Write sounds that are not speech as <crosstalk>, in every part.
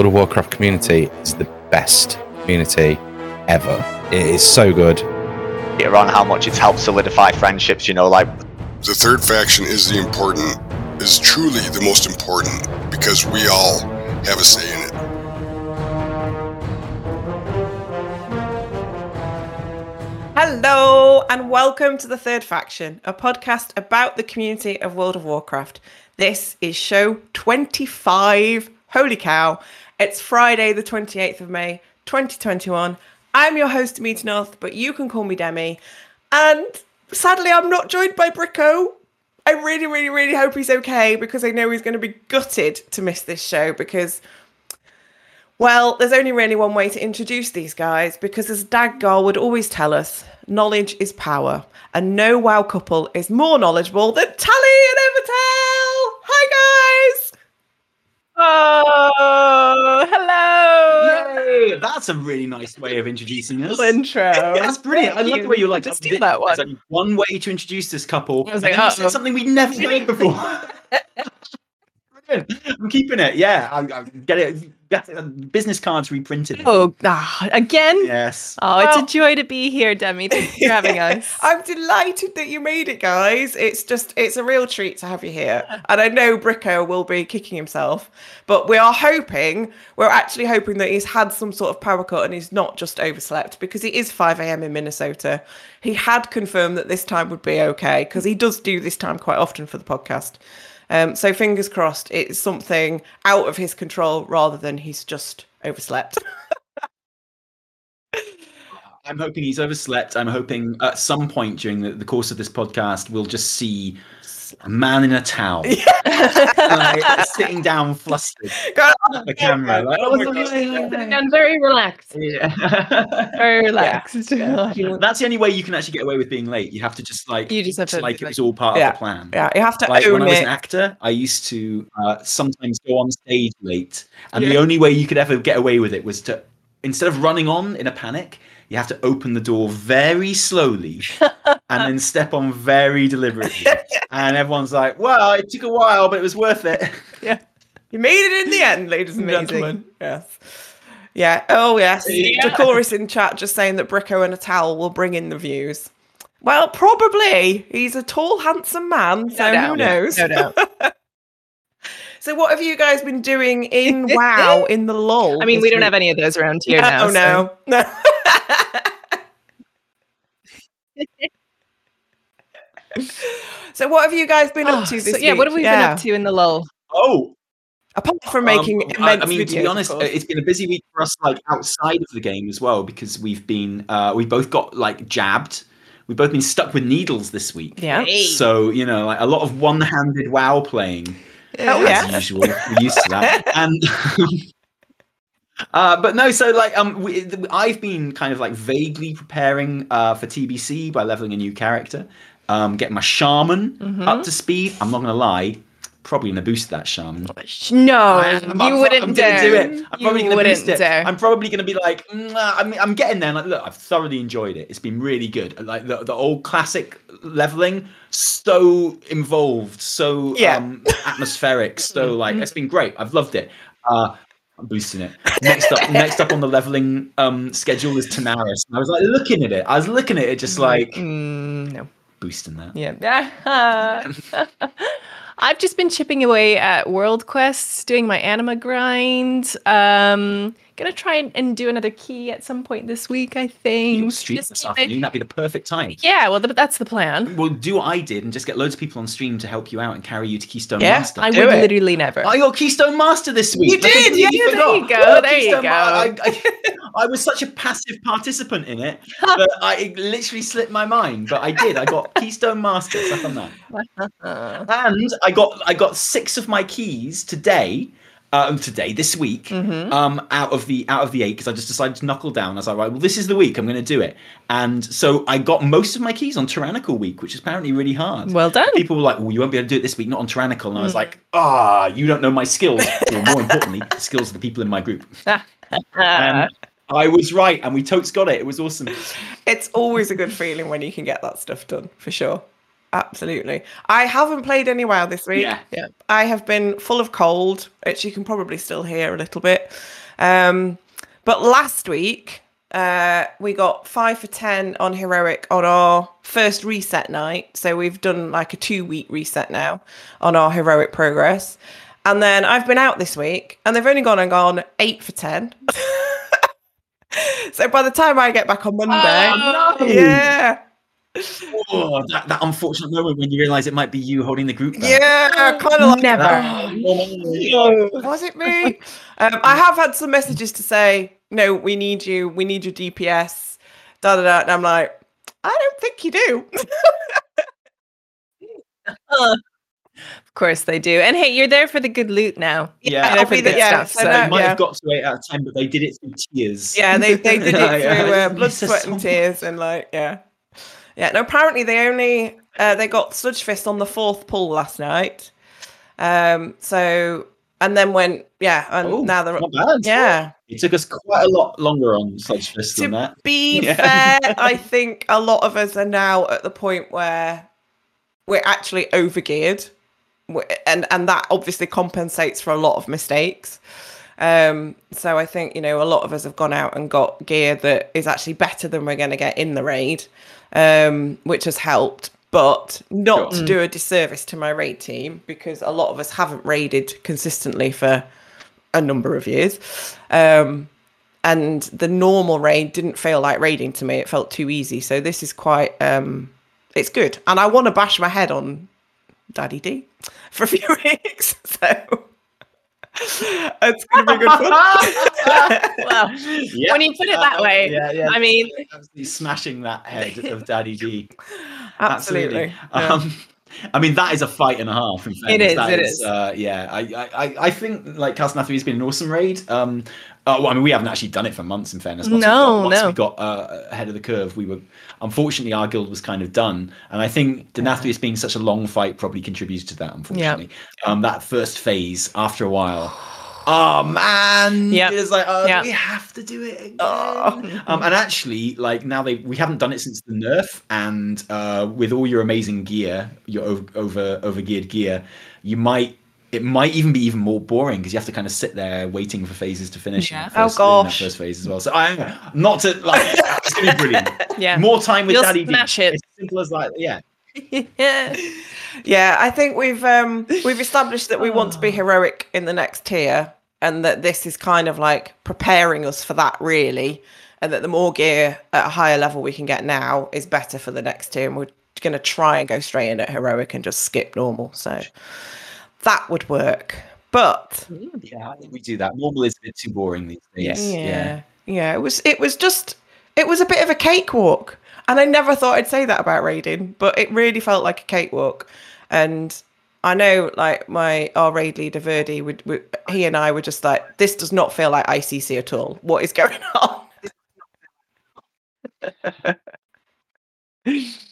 World of Warcraft community is the best community ever. It is so good. You're on how much it's helped solidify friendships, you know, like The third faction is the important, is truly the most important because we all have a say in it. Hello, and welcome to The Third Faction, a podcast about the community of World of Warcraft. This is show 25. Holy cow. It's Friday, the 28th of May, 2021. I'm your host, Meet North, but you can call me Demi. And sadly, I'm not joined by Bricko. I really, really, really hope he's okay because I know he's going to be gutted to miss this show because well, there's only really one way to introduce these guys because, as Daggar would always tell us, knowledge is power, and no WoW couple is more knowledgeable than Tally and Evitel. Hi, guys. Oh, hello. Yay! That's a really nice way of introducing us. Intro. That's brilliant. I love the way you like Just to do that one. One way to introduce this couple. I was like, then you said uh-oh. something we'd never heard before. <laughs> Brilliant. I'm keeping it. Yeah, I, I get it. Get it. Business cards reprinted. Oh, ah, again? Yes. Oh, it's a joy to be here, Demi. Thanks for having <laughs> us. I'm delighted that you made it, guys. It's just, it's a real treat to have you here. And I know Bricko will be kicking himself, but we are hoping, we're actually hoping that he's had some sort of power cut and he's not just overslept because it is 5 a.m. in Minnesota. He had confirmed that this time would be okay because he does do this time quite often for the podcast. Um, so fingers crossed, it's something out of his control rather than he's just overslept. <laughs> I'm hoping he's overslept. I'm hoping at some point during the, the course of this podcast, we'll just see a man in a towel <laughs> like, <laughs> sitting down flustered God, at the camera. Like, oh and very relaxed. Yeah. <laughs> Very relaxed. That's the only way you can actually get away with being late. You have to just like You just have to, like it was all part Yeah. of the plan. yeah, you have to Like own when I was an actor, I used to uh, sometimes go on stage late, and the only way you could ever get away with it was to instead of running on in a panic, you have to open the door very slowly <laughs> and then step on very deliberately. and everyone's like, "Well, it took a while, but it was worth it." <laughs> Yeah. You made it in the end, ladies and gentlemen. Yes. Yeah. Oh, yes. Yeah. The chorus in chat just saying that Bricko and a towel will bring in the views. Well, probably. He's a tall, handsome man, so who doubt. knows? No doubt. <laughs> So, what have you guys been doing in WoW in the lull? I mean, we don't week? have any of those around here now. Oh so- no, no. <laughs> so, what have you guys been Oh, up to so, this yeah, week? what have we Yeah. been up to in the lull? Oh, Apart from making Um, I, I mean, to be honest, uh, it's been a busy week for us, like outside of the game as well, because we've been uh, we both got like jabbed. We've both been stuck with needles this week. yeah. So you know, like a lot of one-handed WoW playing. Oh, as yeah. usual. We're used to that. <laughs> and <laughs> uh, but no, so like um, we, I've been kind of like vaguely preparing uh, for TBC by leveling a new character, um, getting my shaman Mm-hmm. up to speed. I'm not gonna lie, probably gonna boost that shaman. No, am. you I'm wouldn't I'm dare. gonna do it. I'm probably you gonna boost it. dare. I'm probably gonna be like, "Mm, I mean, I'm getting there. Like, look, I've thoroughly enjoyed it. It's been really good. Like the, the old classic leveling, so involved, so Yeah. um, atmospheric, so like it's been great. I've loved it. Uh, I'm boosting it. Next up, next up on the leveling um, schedule is Tanaris. And I was like looking at it. I was looking at it, just like Mm, no. boosting that. Yeah. <laughs> I've just been chipping away at World Quests, doing my anima grind. Um, gonna try and, and do another key at some point this week, I think. You'll stream Just this keep it- afternoon. That'd be the perfect time. Yeah, well, th- that's the plan. Well, do what I did and just get loads of people on stream to help you out and carry you to Keystone Yeah, Master. I Do would it. literally never. I got Keystone Master this week. You I did, completely yeah, there forgot. you go, Yeah, there you Keystone Ma- I, go. I, I was such a passive participant in it <laughs> that I it literally slipped my mind, but I did. I got <laughs> Keystone Master. Suck on that. <laughs> And I got I got six of my keys today. Um, today, this week, Mm-hmm. um, out of the out of the eight, because I just decided to knuckle down. I was like, right, well, this is the week. I'm going to do it, and so I got most of my keys on Tyrannical week, which is apparently really hard well done. people were like, "Well, you won't be able to do it this week, not on Tyrannical." And Mm. I was like, "Ah, you don't know my skills." or more importantly, <laughs> the skills of the people in my group. And I was right, and we totes got it. It was awesome. It's always a good feeling when you can get that stuff done, for sure. Absolutely. I haven't played any WoW this week. Yeah. Yeah. I have been full of cold, which you can probably still hear a little bit. Um, but last week, uh, we got five for 10 on Heroic on our first reset night. So we've done like a two week reset now on our Heroic progress. And then I've been out this week and they've only gone and gone eight for 10. <laughs> so by the time I get back on Monday, Oh, no. yeah, Oh, that, that unfortunate moment when you realise it might be you holding the group. back. yeah, kind of like Never. Oh, no. Was it me? um, I have had some messages to say, no, we need you. We need your DPS. Da da da. And I'm like, I don't think you do. <laughs> Of course they do. And hey, you're there for the good loot now. Yeah. You're there for I'll the be the- yeah, stuff. so So, So might yeah. have got to eight out of ten, but they did it through tears. yeah, they, they did it <laughs> Yeah, yeah. through uh, blood, sweat, and tears, and like, yeah, yeah. No, apparently they only uh, they got Sludgefist on the fourth pull last night. Um, so and then went, yeah, and Oh, now they're not bad. yeah. It took us quite a lot longer on Sludgefist than To that. be <laughs> Yeah. fair, I think a lot of us are now at the point where we're actually overgeared, and and that obviously compensates for a lot of mistakes. Um, so I think you know a lot of us have gone out and got gear that is actually better than we're going to get in the raid, um, which has helped. But not Sure. to do a disservice to my raid team because a lot of us haven't raided consistently for a number of years. Um, and the normal raid didn't feel like raiding to me. It felt too easy. So this is quite um it's good. And I want to bash my head on Daddy D <laughs> for a few weeks. <laughs> So <laughs> it's gonna be good fun. <laughs> well, Yeah. <laughs> when you put it that way, yeah, yeah. I mean, Absolutely smashing that head of Daddy D. Absolutely. Yeah. Um, I mean, that is a fight and a half. In fairness. is, That it is. Uh, yeah, I, I, I- I think like Castle Nathria has been an awesome raid. Um, uh, well, I mean, we haven't actually done it for months. In fairness, once we No, got, once no. we got uh, ahead of the curve, we were unfortunately our guild was kind of done, and I think Denathrius being such a long fight probably contributed to that. Unfortunately, um, that first phase after a while. Oh man! Yep. It's like, oh, Yep. we have to do it again. Oh. Um, and actually, like now they we haven't done it since the nerf, and uh, with all your amazing gear, your over over over geared gear, you might it might even be even more boring because you have to kind of sit there waiting for phases to finish. Yeah. Oh, first, that gosh. first phase as well. So I'm not to like <laughs> it's gonna be brilliant. <laughs> yeah. More time with You'll Daddy D. it. It's simple as like yeah. yeah. <laughs> Yeah, I think we've um we've established that we want to be <sighs> heroic in the next tier and that this is kind of like preparing us for that really and that the more gear at a higher level we can get now is better for the next tier and we're going to try and go straight in at heroic and just skip normal. So that would work. But Yeah, I think we do that. Normal is a bit too boring these days. yeah. Yeah, it was it was just it was a bit of a cakewalk. And I never thought I'd say that about raiding, but it really felt like a cakewalk. And I know like my our raid leader Verdi would, would he and I were just like, this does not feel like ICC at all. What is going <laughs> on? <laughs> <laughs>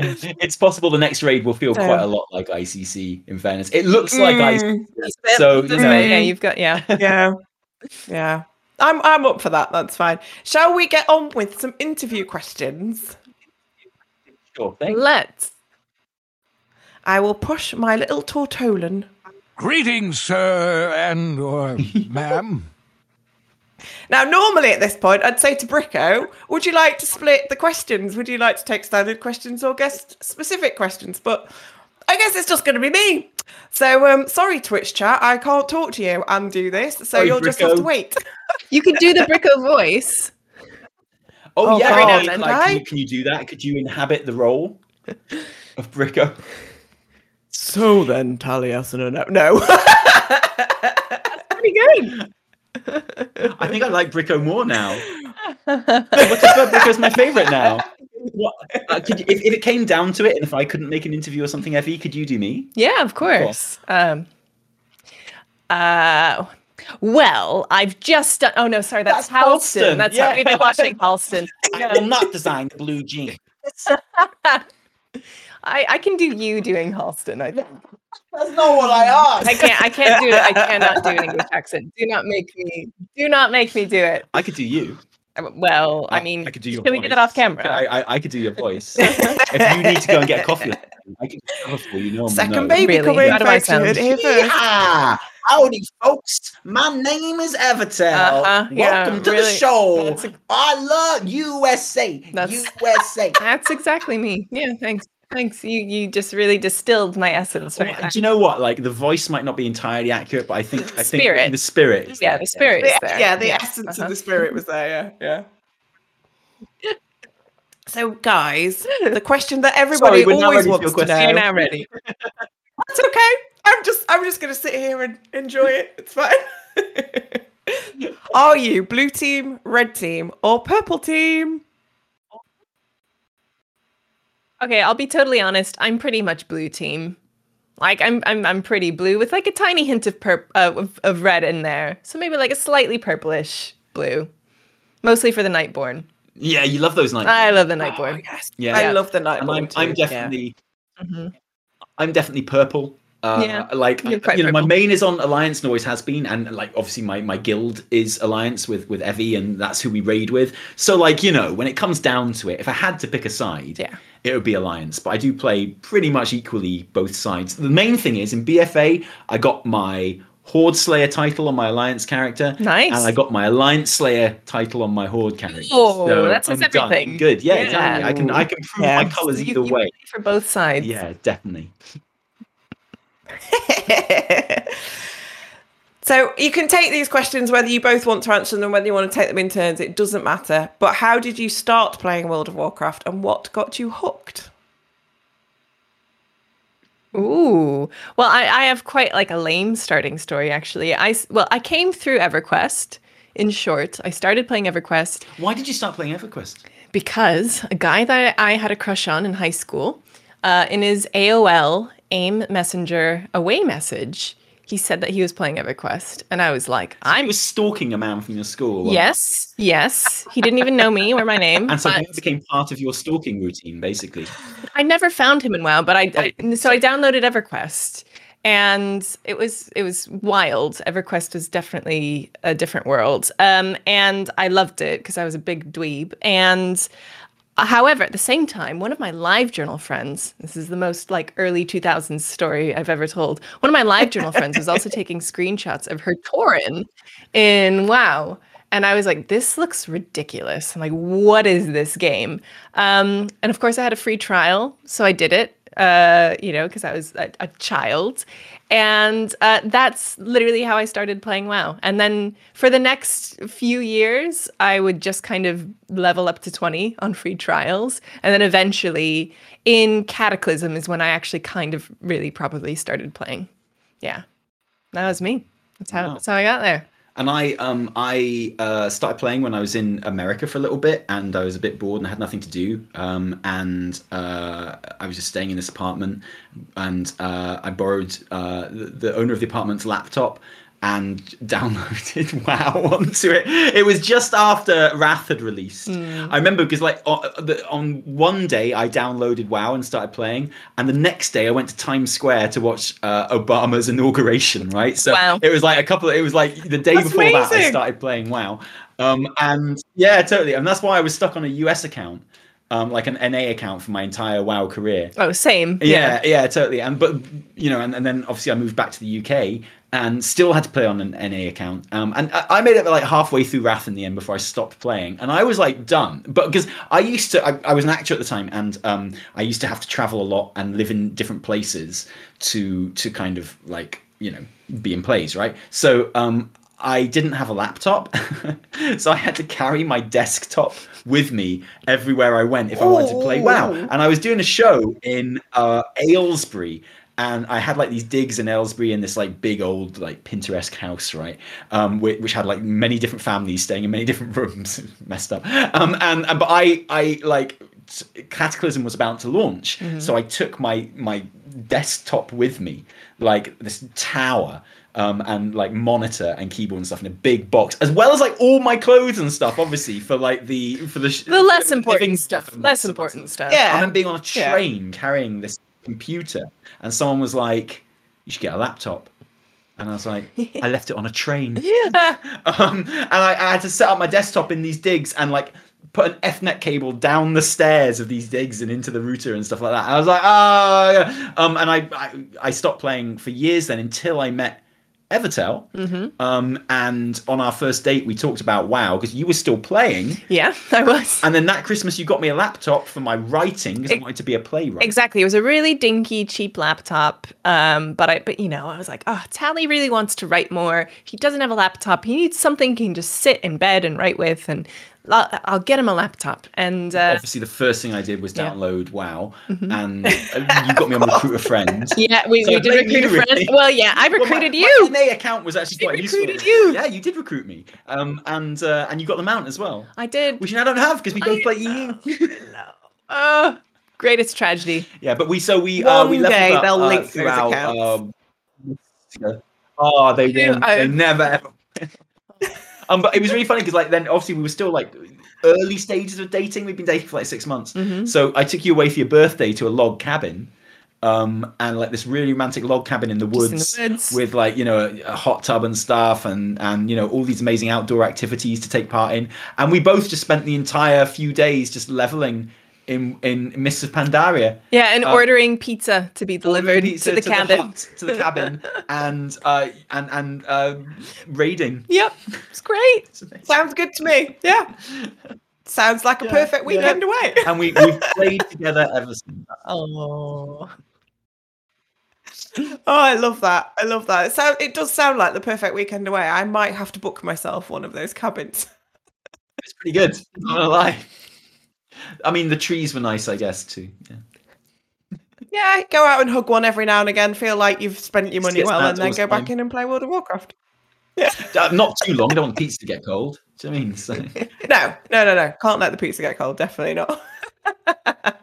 <laughs> It's possible the next raid will feel So- quite a lot like ICC. In fairness, it looks like ICC. Mm, So you know, yeah, you've got yeah. <laughs> yeah. Yeah. I'm I'm up for that. That's fine. Shall we get on with some interview questions? sure thing. Let's. I will push my little Tortollan Greetings, sir and or ma'am. <laughs> Now, normally at this point, I'd say to Bricko, would you like to split the questions? Would you like to take standard questions or guest specific questions? But I guess it's just going to be me. So, um, sorry, Twitch chat, I can't talk to you and do this. So Sorry, you'll just have to wait. <laughs> You can do the Bricko voice. Oh, Oh, yeah, God, like, can like, I? can, you, can you do that? Could you inhabit the role of Bricko? So then, Taliesin, no. <laughs> No. That's pretty good. <laughs> I think I like Bricko more now. <laughs> Bricko's my favorite now? What, uh, you, if, if it came down to it, and if I couldn't make an interview or something, Effie, could you do me? Yeah, of course. Um, uh, well, I've just done. Oh no, sorry, that's, That's Halston. Halston, That's yeah. how we've been watching <laughs> Halston. I will not design the blue jean. I, I can do you doing Halston. I think. That's not what I asked. I can't. I can't do it. I cannot do an English accent. Do not make me. Do not make me do it. I could do you. Well, I I- mean, I could do your can we do that off camera? I, I, I could do your voice. if you need to go and get a coffee, I can cover for you. No Second know. baby Really? coming How do I folks. sound? Heard it here first. Yeah! Howdy, folks. My name is Evitel. Uh-huh, yeah, Welcome to the show. That's a- I love USA. That's- USA. <laughs> That's exactly me. Yeah, thanks. Thanks. You you just really distilled my essence right Well, do you know what? Like the voice might not be entirely accurate, but I think I think Spirit. the spirit. is Yeah, the spirit is The- there. yeah, the Yeah, essence uh-huh. of the spirit was there. Yeah, yeah. <laughs> So, guys, the question that <laughs> everybody we're always wants to question. know. You're now ready. <laughs> That's okay. I'm just I'm just gonna sit here and enjoy it. It's fine. Are you blue team, red team, or purple team? Okay, I'll be totally honest. I'm pretty much blue team. Like I'm I'm I'm pretty blue with like a tiny hint of purp uh, of, of red in there. So maybe like a slightly purplish blue. Mostly for the Nightborne. Yeah, you love those nights. I love the Oh, Nightborne. yes. Yeah. I love the night. and I'm, I'm definitely Mhm. I'm definitely purple. Uh, Yeah, like quite know, my main is on Alliance and always has been, and like obviously my my guild is Alliance with with Evie, and that's who we raid with. So like you know, when it comes down to it, if I had to pick a side, Yeah. it would be Alliance. But I do play pretty much equally both sides. The main thing is in BFA, I got my Horde Slayer title on my Alliance character, Nice. and I got my Alliance Slayer title on my Horde character. Oh, that says I'm done. everything. Good, yeah, Yeah. exactly. I can I can prove Yeah. my colours You- either you way. for both sides. Yeah, definitely. <laughs> so you can take these questions whether you both want to answer them, whether you want to take them in turns. It doesn't matter. But how did you start playing World of Warcraft, and what got you hooked? Ooh. Well, I, I have quite like a lame starting story actually. I, well, I came through EverQuest. In short, I started playing EverQuest Why did you start playing EverQuest? because a guy that I had a crush on in high school, uh, in his AOL AIM Messenger away message, he said that he was playing EverQuest, and I was like, I "I'm was stalking a man from your school. yes, yes." He didn't even know me or my name. And so but- it became part of your stalking routine, basically. I never found him in WoW, but I, I so I downloaded EverQuest, and it was it was wild. EverQuest was definitely a different world, um, and I loved it because I was a big dweeb. And however, at the same time, one of my live journal friends, this is the most like early 2000s story I've ever told. One of my live journal friends was also <laughs> taking screenshots of her Tauren in WoW. And I was like, this looks ridiculous. I'm like, what is this game? Um, and of course, I had a free trial. So I did it, uh, you know, because I was a, a child. And uh, that's literally how I started playing WoW. And then for the next few years, I would just kind of level up to 20 on free trials. And then eventually in Cataclysm is when I actually kind of really probably started playing. Yeah. That was me. That's how, Wow. that's how I got there. And I um I uh, started playing when I was in America for a little bit, and I was a bit bored and I had nothing to do. Um, and uh, I was just staying in this apartment, and uh, I borrowed uh, the, the owner of the apartment's laptop and downloaded <laughs> WoW onto it. It was just after Wrath had released. I remember because like on, one day I downloaded WoW and started playing, and the next day I went to Times Square to watch uh, Obama's inauguration. Right, so Wow. it was like a couple. It was like the day That's before that I started playing WoW, um, and yeah, totally, and that's why I was stuck on a US account, um, like an NA account for my entire WoW career. Oh, same. Yeah, yeah, totally. And but you know, and, and then obviously I moved back to the UK and still had to play on an NA account. Um, and I, I made it like halfway through Wrath in the end before I stopped playing, and I was like done. But because I used to, I, I was an actor at the time, and um, I used to have to travel a lot and live in different places to to kind of like you know be in plays, right? So um, I didn't have a laptop, <laughs> so I had to carry my desktop with me everywhere I went if I wanted to play WoW. And I was doing a show in uh, Aylesbury, and I had like these digs in Aylesbury in this like big old like Pinteresque house, right? Um, which, which had like many different families staying in many <laughs> different rooms, <laughs> messed up. Um, and, and but I I like Cataclysm was about to launch, so I took my my desktop with me, like this tower. Um, and like monitor and keyboard and stuff in a big box, as well as like all my clothes and stuff, obviously for like the for the sh- The less important stuff. Less important stuff. Yeah. And then being on a Yeah. train carrying this computer, and someone was like, "You should get a laptop." And I was like, <laughs> I left it on a train. <laughs> <laughs> um, and I, I had to set up my desktop in these digs and like put an Ethernet cable down the stairs of these digs and into the router and stuff like that. I was like, ah, yeah. um, and I, I I stopped playing for years then until I met Evitel. Mm-hmm. Um, and on our first date, we talked about WoW because you were still playing. Yeah, <laughs> I was. And then that Christmas, you got me a laptop for my writing because I wanted to be a playwright. Exactly. It was a really dinky, cheap laptop. Um, but I, but you know, I was like, oh, Tally really wants to write more. He doesn't have a laptop. He needs something he can just sit in bed and write with. And I'll, I'll get him a laptop. And uh, Obviously, the first thing I did was Yeah. Mm-hmm. download WoW, and uh, you got me on Recruit a <laughs> Friend. yeah, we, So we did recruit a friend. really. Well, yeah, I Well, my- recruited my you. NA account was actually quite useful. recruited you. Yeah, you did recruit me, um, and uh, and you got the mount as well, I did. which I don't have because we both play EU. Oh, greatest tragedy. yeah, but we so we uh, we One day up, they'll uh, link those throughout. accounts. Um, oh, they. I- They never ever. Um, but it was really funny because like then obviously we were still like early stages of dating. We've been dating for like six months. Mhm. So I took you away for your birthday to a log cabin, um, and like this really romantic log cabin in the Just in woods, the woods. with like you know a, a hot tub and stuff, and and you know all these amazing outdoor activities to take part in. And we both just spent the entire few days just leveling in in of Pandaria, Yeah, and Uh, ordering pizza to be delivered pizza to the cabin. hut, to the cabin, <laughs> and uh, and and uh, raiding. Yep, it's great. It's. Sounds good to me. Yeah. Sounds like a Yeah, perfect yeah. weekend away. And we we've played together ever since. Oh, Oh, I love that. I love that. It, sound, it does sound like the perfect weekend away. I might have to book myself one of those cabins. It's pretty good. Not gonna lie. I mean, the trees were nice, I guess, too. Yeah. Yeah, go out and hug one every now and again. Feel like you've spent your money well, and then go back in and play World of Warcraft. Yeah, <laughs> Not too long. I don't want the pizza to get cold. Do you know what I mean? So, <laughs> No, no, no, no. Can't let the pizza get cold. Definitely not. <laughs>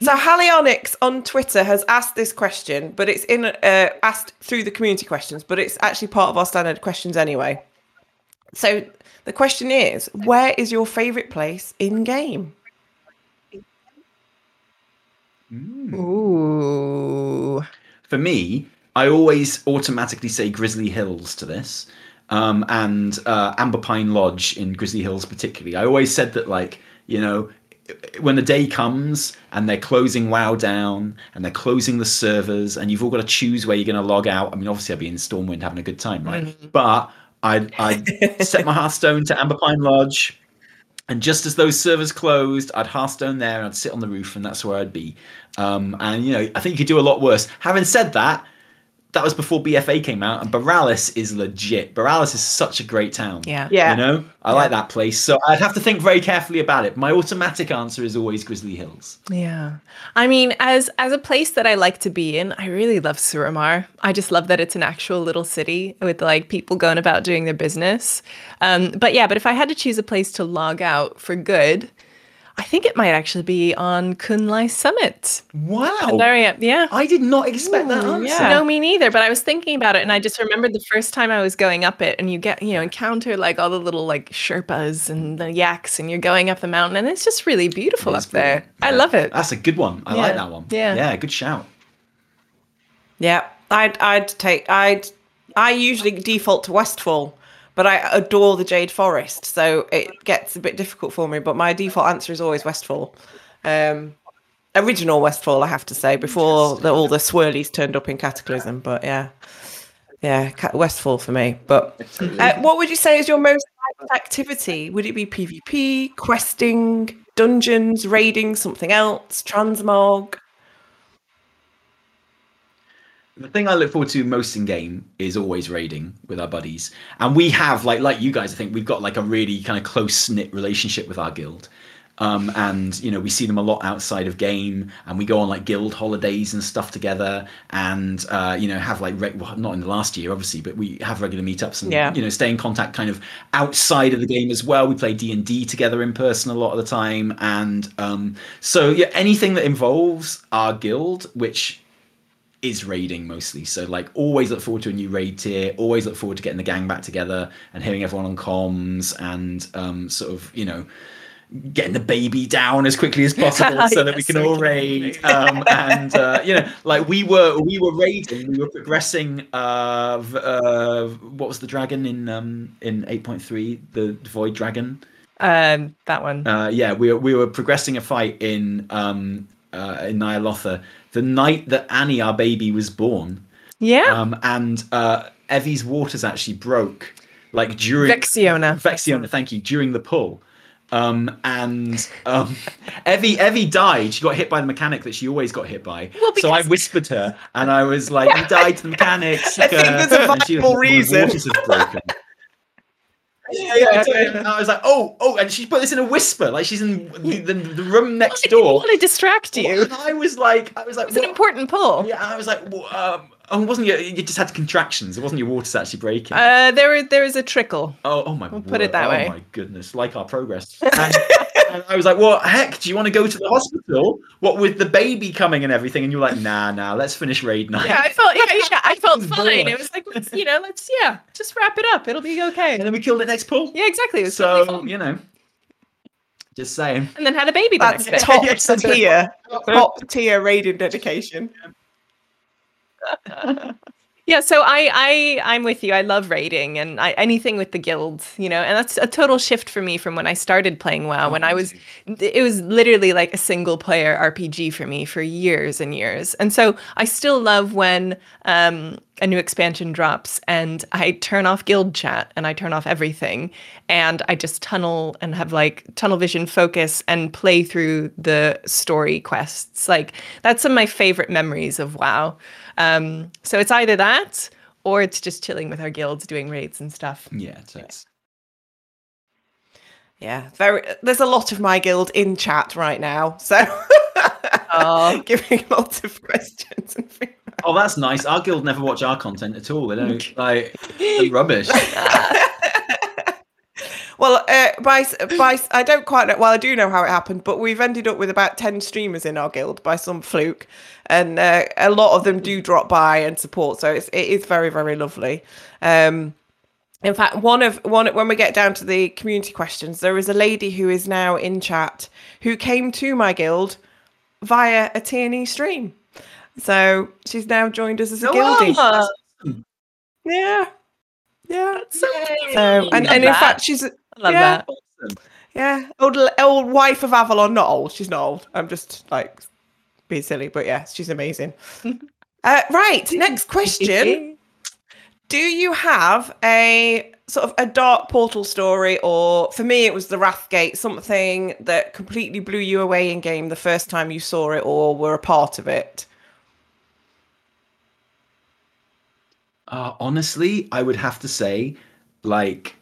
so Halionics on Twitter has asked this question, but it's in uh, asked through the community questions, but it's actually part of our standard questions anyway. So the question is, where is your favourite place in game? ooh, for me, I always automatically say Grizzly Hills to this, um, and uh, Amberpine Lodge in Grizzly Hills, particularly. I always said that, like, you know, when the day comes and they're closing WoW down and they're closing the servers, and you've all got to choose where you're going to log out. I mean, obviously, I'd be in Stormwind having a good time, right? But I'd, I'd set my <laughs> Hearthstone to Amberpine Lodge. And just as those servers closed, I'd Hearthstone there and I'd sit on the roof, and that's where I'd be. Um, and you know, I think you could do a lot worse. Having said that, that was before BFA came out, and Boralus is legit. Boralus is such a great town. yeah. Yeah, You know, I like that place. So I'd have to think very carefully about it. My automatic answer is always Grizzly Hills. Yeah. I mean, as as a place that I like to be in, I really love Suramar. I just love that it's an actual little city with like people going about doing their business. Um, but yeah, but if I had to choose a place to log out for good, I think it might actually be on Kun-Lai Summit. Wow. Pandaria. Yeah. I did not expect that answer. yeah. No, me neither. But I was thinking about it, and I just remembered the first time I was going up it, and you get, you know, encounter like all the little like Sherpas and the yaks, and you're going up the mountain, and it's just really beautiful It up is there. brilliant. I love it. That's a good one. I like that one. Yeah. Yeah, good shout. yeah. I'd, I'd take, I'd, I usually default to Westfall, but I adore the Jade Forest, so it gets a bit difficult for me. But my default answer is always Westfall. Um, original Westfall, I have to say, before the, all the swirlies turned up in Cataclysm. But yeah, yeah, Westfall for me. But uh, what would you say is your most liked activity? Would it be PvP, questing, dungeons, raiding, something else, transmog? The thing I look forward to most in game is always raiding with our buddies, and we have like like you guys. I think we've got like a really kind of close knit relationship with our guild, um, and you know we see them a lot outside of game, and we go on like guild holidays and stuff together, and uh, you know have like re- well, not in the last year obviously, but we have regular meetups and Yeah. you know stay in contact kind of outside of the game as well. We play D and D together in person a lot of the time, and um, so yeah, anything that involves our guild, which is raiding mostly. So like always look forward to a new raid tier, always look forward to getting the gang back together and hearing everyone on comms and um, sort of, you know, getting the baby down as quickly as <laughs> possible so that we can so all raid. Um, and uh, you know, <laughs> like we were we were raiding, we were progressing. Uh, uh, what was the dragon in um, in eight point three? The void dragon. Um, that one. Uh, yeah, we were, we were progressing a fight in um, uh, in Ny'alotha the night that Annie, our baby, was born. yeah. Um, and uh, Evie's waters actually broke, like during Vexiona. Vexiona, thank you, during the pull. Um, and um, <laughs> Evie Evie died. She got hit by the mechanic that she always got hit by. Well, so I whispered her, and I was like, "You died to the <laughs> mechanic." I think there's a <laughs> and she was viable reason." waters have broken. Yeah, yeah, I, told and I was like, oh, oh, and she put this in a whisper, like she's in the, the, the room next door. I didn't door. want to distract you. And I was like, I was like, It's an important pull. Yeah, I was like, well, um, oh, it wasn't your, you just had contractions. It wasn't your waters actually breaking. Uh, there, there is a trickle. oh, oh my, we'll put it word. that oh way. my goodness, like our progress. <laughs> And, and I was like, well, heck, do you want to go to the hospital? What with the baby coming and everything? And you're like, nah, nah, let's finish raid night. Yeah, I felt, yeah, yeah, I <laughs> felt It's fine. boring. It was like, let's, you know, let's, yeah, just wrap it up. It'll be okay. And then we killed it next pool. Yeah, exactly. It was So fun. you know, just saying. and then had a baby the That's next top Yes. <laughs> tier, top tier raiding dedication. <laughs> Yeah, so I, I, I'm with you. I love raiding and I, anything with the guild, you know, and that's a total shift for me from when I started playing WoW. when I was, it was literally like a single player RPG for me for years and years. And so I still love when um, a new expansion drops and I turn off guild chat and I turn off everything and I just tunnel and have like tunnel vision focus and play through the story quests. Like that's some of my favorite memories of WoW. Um, so it's either that or it's just chilling with our guilds doing raids and stuff. Yeah, so it's Yeah, very. There's a lot of my guild in chat right now, so Oh. <laughs> giving lots of questions and feedback. Oh, that's nice. Our guild never watch our content at all. They don't <laughs> like they're rubbish. <laughs> Well, uh, by by, s- I don't quite know. Well, I do know how it happened, but we've ended up with about ten streamers in our guild by some fluke, and uh, a lot of them do drop by and support. So it's it is very very lovely. Um, in fact, one of one when we get down to the community questions, there is a lady who is now in chat who came to my guild via a TNE stream. So she's now joined us as a guildie. Ah, Yeah, yeah. so So and, and in that. fact, she's I love yeah. that. yeah, old old wife of Avalon. Not old. She's not old. I'm just like being silly, but yeah, she's amazing. <laughs> uh, right, next question. <laughs> Do you have a sort of a dark portal story, or for me, it was the Wrathgate, something that completely blew you away in game the first time you saw it or were a part of it? Uh, honestly, I would have to say, like,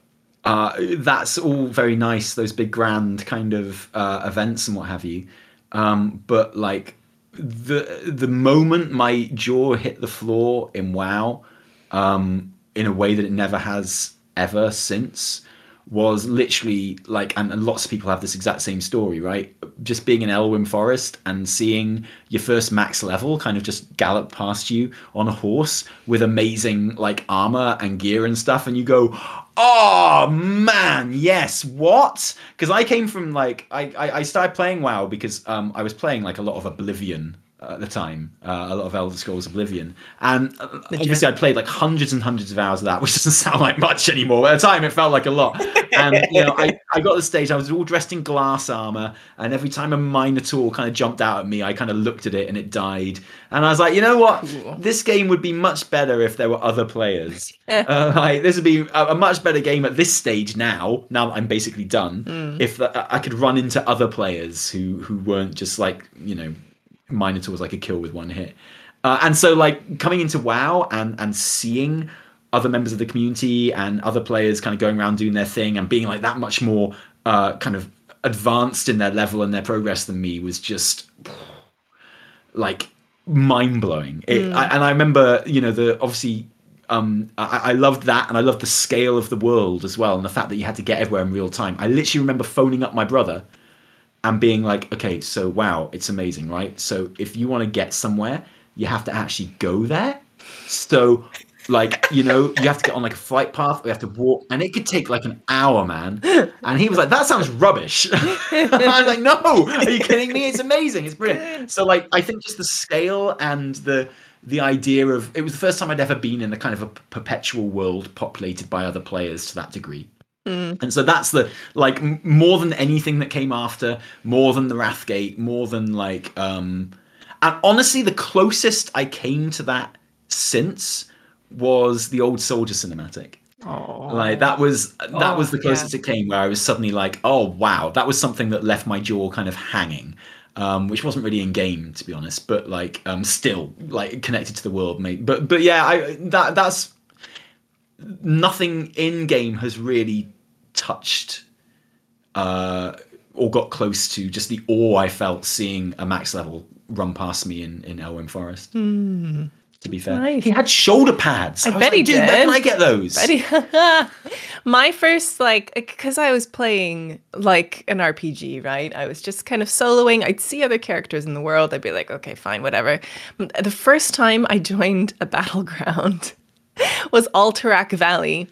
uh, that's all very nice. Those big grand kind of uh, events and what have you. Um, but like the the moment my jaw hit the floor in WoW, um, in a way that it never has ever since, was literally like, and, lots of people have this exact same story, right? Just being in Elwynn Forest and seeing your first max level kind of just gallop past you on a horse with amazing like armor and gear and stuff, and you go, oh man, yes, what? Because I came from like I, I I started playing WoW because um I was playing like a lot of Oblivion at the time, uh, a lot of Elder Scrolls Oblivion, and uh, <laughs> obviously I played like hundreds and hundreds of hours of that, <laughs> which doesn't sound like much anymore. But at the time, it felt like a lot. And you know, I, I got to the stage I was all dressed in glass armor, and every time a Minotaur kind of jumped out at me, I kind of looked at it and it died, and I was like, you know what, this game would be much better if there were other players. <laughs> uh, like this would be a, a much better game at this stage now. Now that I'm basically done, if the, I could run into other players who who weren't just like you know Minotaur was like a kill with one hit. Uh, and so like coming into WoW and and seeing other members of the community and other players kind of going around doing their thing and being like that much more uh, kind of advanced in their level and their progress than me was just <sighs> like mind blowing. It I, and I remember you know the obviously. Um, I, I loved that, and I loved the scale of the world as well, and the fact that you had to get everywhere in real time. I literally remember phoning up my brother and being like, okay, so wow, it's amazing, right? So if you want to get somewhere, you have to actually go there. So Like, you know, you have to get on like a flight path, we have to walk, and it could take like an hour, man. And he was like, That sounds rubbish. <laughs> I was like, No, are you kidding me? It's amazing. It's brilliant. So, like, I think just the scale and the the idea of it was the first time I'd ever been in a kind of a perpetual world populated by other players to that degree. Mm. And so that's the like m- more than anything that came after, more than the Wrathgate, more than like um and honestly the closest I came to that since was the old soldier cinematic. Like that was that was the Oh, closest it came where I was suddenly like, oh wow, that was something that left my jaw kind of hanging. Um, which wasn't really in game to be honest, but like um still like connected to the world, mate. But but yeah, I that that's nothing in game has really touched uh or got close to just the awe I felt seeing a max level run past me in in Elwynn Forest. To be fair, Nice. he had shoulder pads. I was bet he like, Where did. can I get those? <laughs> Betty- <laughs> my first like because i was playing like an rpg right i was just kind of soloing i'd see other characters in the world i'd be like okay fine whatever the first time i joined a <laughs> battleground was alterac valley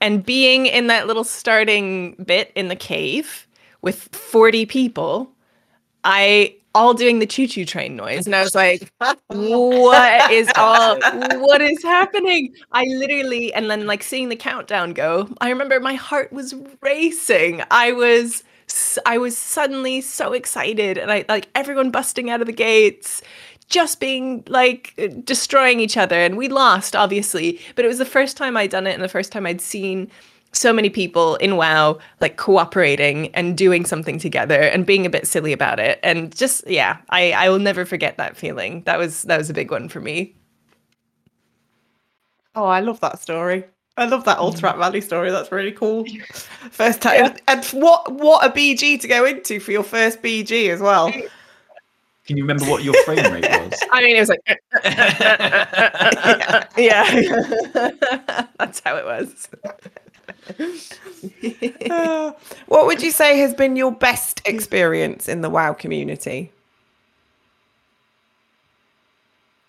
and being in that little starting bit in the cave with 40 people i all doing the choo-choo train noise and i was like what is all what is happening? I literally and then like seeing the countdown go i remember my heart was racing. I was I was suddenly so excited and i like everyone busting out of the gates just being like destroying each other and we lost obviously but it was the first time i'd done it and the first time i'd seen so many people in WoW like cooperating and doing something together and being a bit silly about it. And just yeah, I, I will never forget that feeling. That was that was a big one for me. Oh, I love that story. I love that Alterac Valley mm. story. That's really cool. <laughs> First time, and what what a BG to go into for your first BG as well. Can you remember what your frame rate was? <laughs> I mean, it was like yeah, that's how it was. Uh, <laughs> what would you say has been your best experience in the WoW community?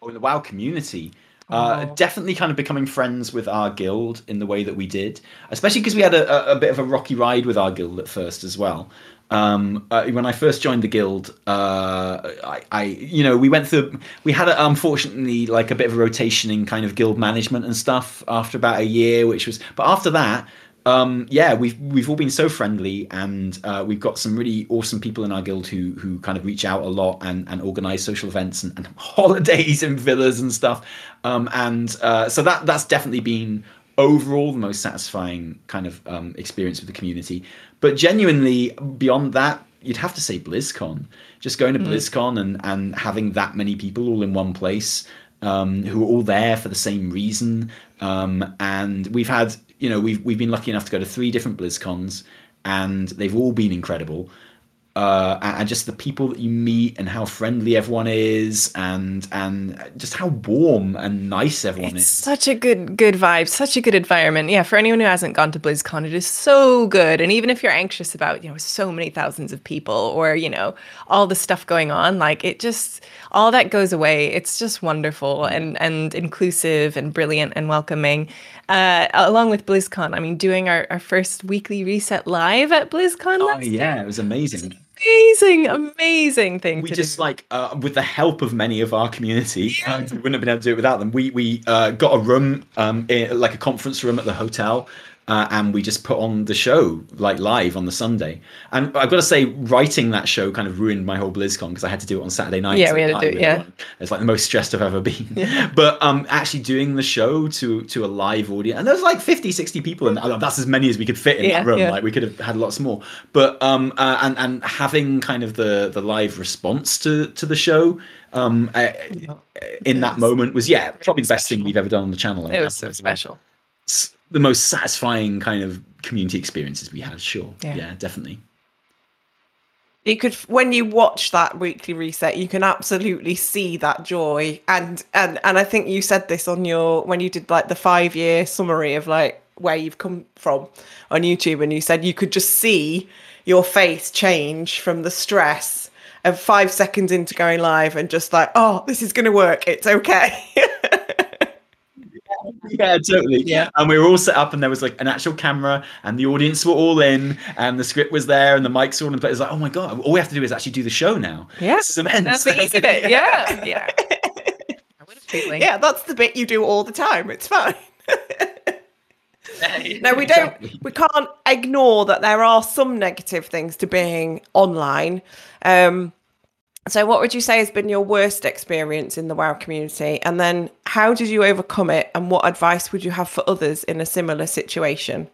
or in the WoW community. Uh, Oh. Definitely kind of becoming friends with our guild in the way that we did, especially because we had a, a, a bit of a rocky ride with our guild at first as well. Um, uh, when I first joined the guild, uh, I, I, you know, we went through, we had a, unfortunately like a bit of a rotation in kind of guild management and stuff after about a year, which was, but after that, um, yeah, we've we've all been so friendly, and uh, we've got some really awesome people in our guild who who kind of reach out a lot and, and organize social events and, and <laughs> holidays and villas and stuff. Um, and uh, so that that's definitely been overall the most satisfying kind of um, experience with the community. But genuinely, beyond that, you'd have to say BlizzCon. Just going to BlizzCon and and having that many people all in one place um, who are all there for the same reason. Um, and we've had, you know, we've we've been lucky enough to go to three different BlizzCons, and they've all been incredible. Uh, and just the people that you meet and how friendly everyone is, and and just how warm and nice everyone It's is. such a good good vibe, such a good environment. Yeah, for anyone who hasn't gone to BlizzCon, it is so good. And even if you're anxious about, you know, so many thousands of people or, you know, all the stuff going on, like it just all that goes away. It's just wonderful and and inclusive and brilliant and welcoming. Uh, along with BlizzCon, I mean, doing our, our first weekly reset live at BlizzCon. Oh yeah, it was amazing. Amazing, amazing thing we just do. like uh, with the help of many of our community uh, we wouldn't have been able to do it without them we we uh, got a room um in, like a conference room at the hotel uh, and we just put on the show like live on the Sunday. And I've got to say, writing that show kind of ruined my whole BlizzCon because I had to do it on Saturday night. Yeah, we had to do it, yeah. It's like the most stressed I've ever been. <laughs> But um, actually doing the show to to a live audience, and there was like 50, 60 people, and that's as many as we could fit in Yeah, that room. yeah. Like we could have had lots more. But um, uh, and and having kind of the the live response to to the show um uh, in that moment was yeah probably the best thing we've ever done on the channel. It was so special. It's the most satisfying kind of community experiences we had. Sure, Yeah. yeah, definitely. you could when you watch that weekly reset you can absolutely see that joy and and and i think you said this on your when you did like the five year summary of like where you've come from on youtube and you said you could just see your face change from the stress of five seconds into going live and just like oh this is going to work it's okay <laughs> <laughs> yeah, totally. Yeah. And we were all set up, and there was like an actual camera, and the audience were all in, and the script was there, and the mics were on. And it was like, oh my god, all we have to do is actually do the show now. Yeah. This is immense. That's the easy bit. Yeah. Yeah. <laughs> Feeling. Yeah, that's the bit you do all the time. It's fine. <laughs> no, we don't. Exactly. We can't ignore that there are some negative things to being online. Um, so, what would you say has been your worst experience in the WoW community? And then, how did you overcome it? And what advice would you have for others in a similar situation?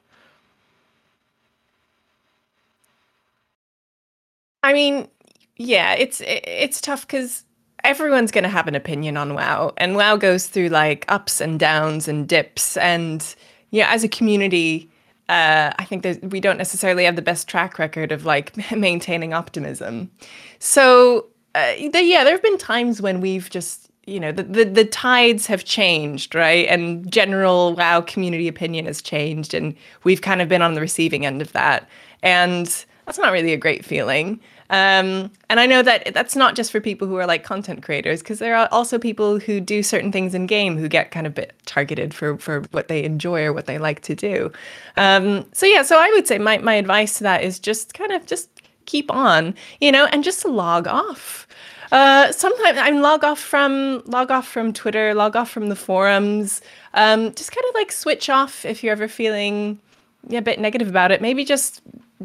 I mean, yeah, it's it's tough because everyone's going to have an opinion on WoW, and WoW goes through like ups and downs and dips, and yeah, as a community, uh, I think that we don't necessarily have the best track record of like <laughs> maintaining optimism. So, uh, yeah, there have been times when we've just you know the, the the tides have changed right? And general wow community opinion has changed and we've kind of been on the receiving end of that. And that's not really a great feeling. Um, and i know that that's not just for people who are like content creators because there are also people who do certain things in game who get kind of bit targeted for for what they enjoy or what they like to do. Um, so yeah so i would say my, my advice to that is just kind of just keep on you know and just log off uh, sometimes I'm log off from log off from Twitter, log off from the forums. Um, just kind of like switch off if you're ever feeling a bit negative about it. Maybe just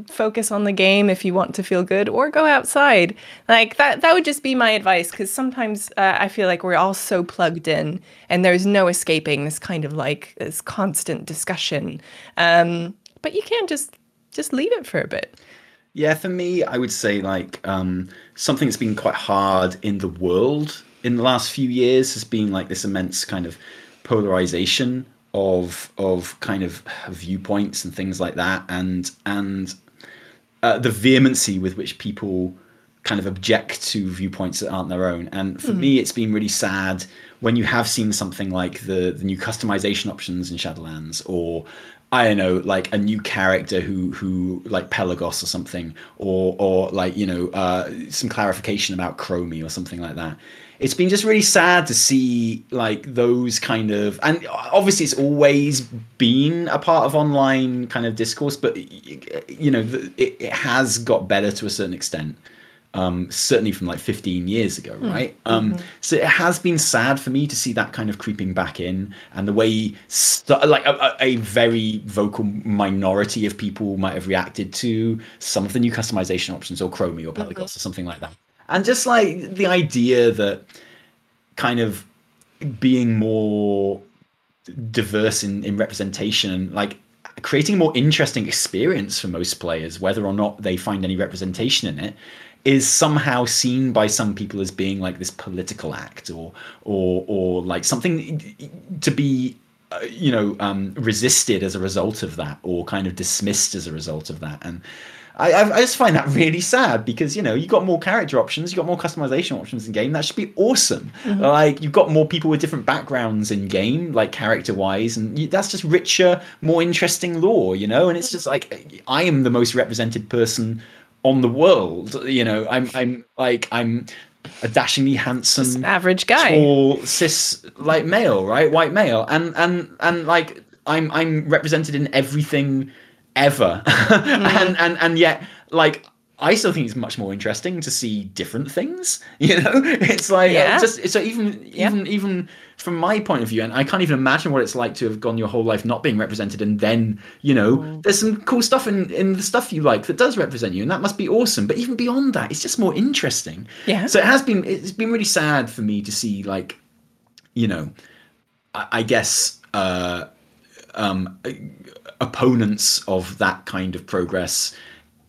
focus on the game if you want to feel good, or go outside. Like that. That would just be my advice because sometimes uh, I feel like we're all so plugged in, and there's no escaping this kind of like this constant discussion. Um, but you can just just leave it for a bit. Yeah, for me, I would say like um, something that's been quite hard in the world in the last few years has been like this immense kind of polarization of of kind of viewpoints and things like that, and and uh, the vehemency with which people kind of object to viewpoints that aren't their own. And for me, it's been really sad when you have seen something like the the new customization options in Shadowlands, or I don't know, like a new character who who like Pelagos or something, or or like you know uh, some clarification about Chromie or something like that. It's been just really sad to see like those kind of, and obviously it's always been a part of online kind of discourse, but you know it, it has got better to a certain extent um, certainly from like 15 years ago, right? Um, So it has been sad for me to see that kind of creeping back in, and the way st- like a, a- very vocal minority of people might have reacted to some of the new customization options, or Chromie, or Pelagos, or something like that. And just like the idea that kind of being more diverse in, in representation like creating a more interesting experience for most players, whether or not they find any representation in it, is somehow seen by some people as being like this political act or or or like something to be uh, you know um, resisted as a result of that or kind of dismissed as a result of that and I, I just find that really sad because you know you got more character options, you got more customization options in game. That should be awesome. Like you've got more people with different backgrounds in game, like character wise, and you, that's just richer, more interesting lore. You know, and it's just like I am the most represented person on the world. You know, I'm I'm like I'm a dashingly handsome Average guy. tall cis like male right white male and and and like i'm i'm represented in everything ever <laughs> and and and yet like I still think it's much more interesting to see different things. <laughs> You know, it's like uh, Yeah. just so even even even from my point of view, and I can't even imagine what it's like to have gone your whole life not being represented, and then you know, there's some cool stuff in in the stuff you like that does represent you, and that must be awesome. But even beyond that, it's just more interesting. Yeah. So it has been it's been really sad for me to see like, you know, I, I guess uh, um, opponents of that kind of progress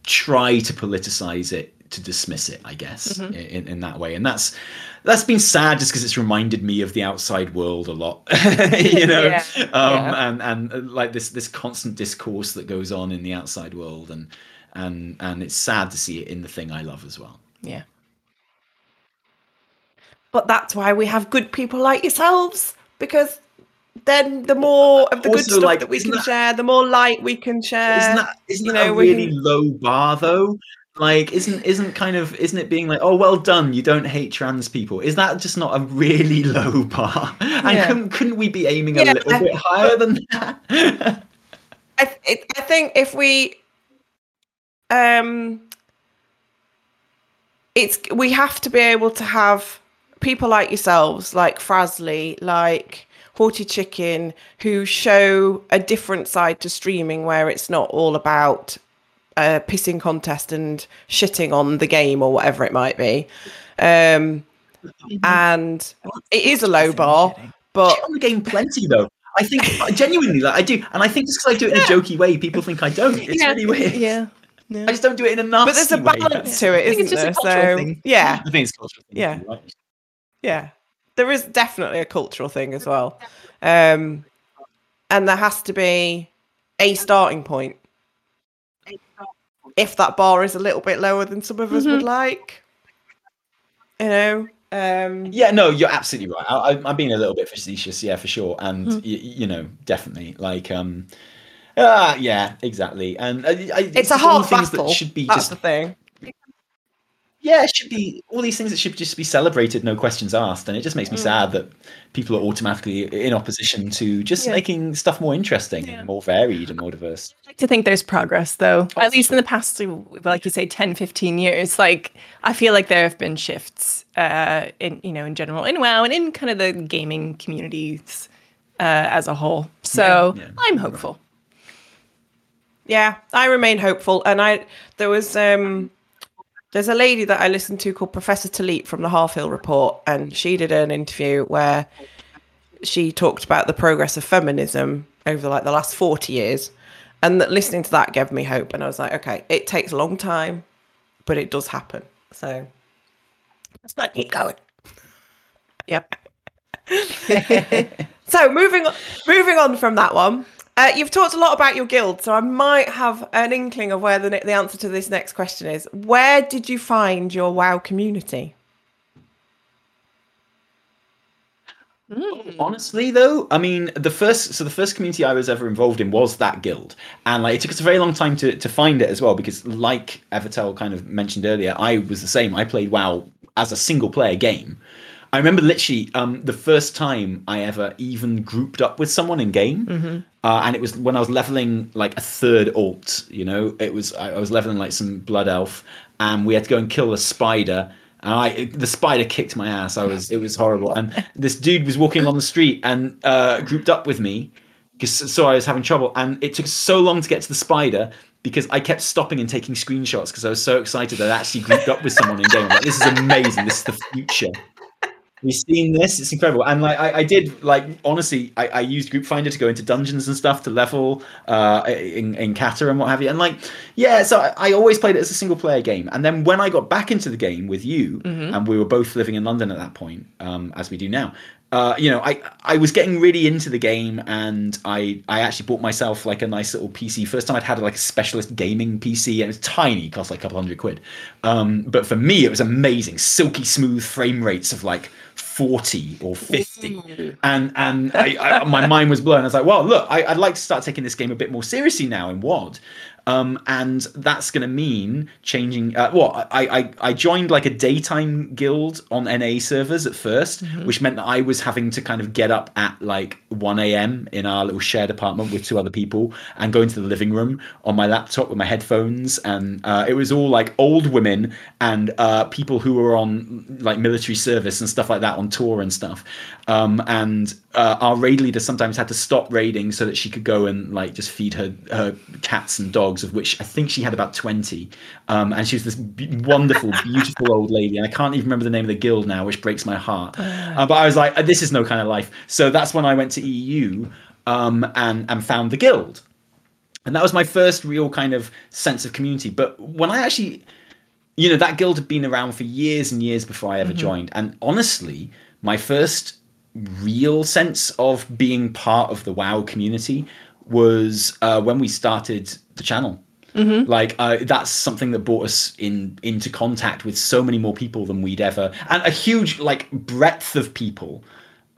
try to politicize it to dismiss it i guess Mm-hmm. in, in that way and that's that's been sad just because it's reminded me of the outside world a lot <laughs> you know Yeah, um yeah. and and uh, like this this constant discourse that goes on in the outside world and and and it's sad to see it in the thing i love as well Yeah. But that's why we have good people like yourselves, because then the more of the good stuff like, that we can that- share, the more light we can share. isn't that isn't you that know, a really can- low bar though Like, isn't isn't kind of isn't it being like, oh, well done, you don't hate trans people? Is that just not a really <laughs> low bar? And Yeah. couldn't, couldn't we be aiming a little I- bit higher than that? I, th- I think if we um it's we have to be able to have people like yourselves like Frasley like Haughty Chicken who show a different side to streaming where it's not all about a pissing contest and shitting on the game or whatever it might be um and it is a low bar but Shit on the game plenty though. I think genuinely, like I do, and I think just because I do it in a jokey way, people think I don't. It's Yeah. really weird. Yeah. <laughs> I just don't do it in a nasty but there's a way. balance to it I think it's isn't just a there cultural so thing. yeah I think it's a cultural thing, Yeah. right? Yeah, there is definitely a cultural thing as well, um, and there has to be a starting point. If that bar is a little bit lower than some of us would like, you know, um, Yeah, no, you're absolutely right. I, I, I'm being a little bit facetious, yeah, for sure. And Hmm. y- you know, definitely, like, um, ah, yeah, exactly. And uh, I, it's a hard things battle. that should be That's just the thing. Yeah, it should be all these things that should just be celebrated, no questions asked. And it just makes me sad that people are automatically in opposition to just Yeah. making stuff more interesting Yeah. and more varied and more diverse. I like to think there's progress though Oh, at least in the past like you say 10 15 years like i feel like there have been shifts uh in you know in general in wow and in kind of the gaming communities uh as a whole so Yeah, yeah. i'm hopeful Yeah, I remain hopeful, and I there was um there's a lady that I listened to called Professor Talit from the Half Hill Report, and she did an interview where she talked about the progress of feminism over like the last 40 years and that listening to that gave me hope and i was like okay it takes a long time but it does happen so let's not keep going. Yep. <laughs> So moving moving on from that one uh, you've talked a lot about your guild so i might have an inkling of where the, the answer to this next question is where did you find your wow community Honestly, though, I mean, the first so the first community I was ever involved in was that guild, and like it took us a very long time to to find it as well because, like Evitel kind of mentioned earlier, I was the same. I played WoW as a single player game. I remember literally um, the first time I ever even grouped up with someone in game, uh, and it was when I was leveling like a third alt. You know, it was I, I was leveling like some blood elf, and we had to go and kill a spider. And I, the spider kicked my ass. I was, it was horrible. And <laughs> this dude was walking on the street and uh, grouped up with me because so I was having trouble. And it took so long to get to the spider because I kept stopping and taking screenshots because I was so excited that I actually grouped up with someone in game. Like, this is amazing. This is the future. We've seen this; it's incredible. And like I, I did, like honestly, I, I used Group Finder to go into dungeons and stuff to level uh, in in Cata and what have you. And like, yeah, so I, I always played it as a single player game. And then when I got back into the game with you, and we were both living in London at that point, um, as we do now. Uh, you know, I I was getting really into the game, and I I actually bought myself like a nice little PC. First time I'd had like a specialist gaming PC, and it was tiny, cost like a couple hundred quid. Um, but for me, it was amazing, silky smooth frame rates of like 40 or 50 and and I, I, my mind was blown. I was like well look I, i'd like to start taking this game a bit more seriously now in WoD um, and that's going to mean changing. Uh, well, I, I I joined like a daytime guild on NA servers at 1st which meant that I was having to kind of get up at like 1 a.m. in our little shared apartment with two other people and go into the living room on my laptop with my headphones, and uh, it was all like old women and uh, people who were on like military service and stuff like that on tour and stuff. Um, and uh, our raid leader sometimes had to stop raiding so that she could go and like just feed her her cats and dogs, of which I think she had about twenty. Um, and she was this b- wonderful, <laughs> beautiful old lady, and I can't even remember the name of the guild now, which breaks my heart. Uh, but I was like, this is no kind of life. So that's when I went to EU um, and and found the guild, and that was my first real kind of sense of community. But when I actually you know that guild had been around for years and years before I ever joined, and honestly, my first real sense of being part of the WoW community was uh, when we started the channel. Like uh, that's something that brought us in into contact with so many more people than we'd ever, and a huge like breadth of people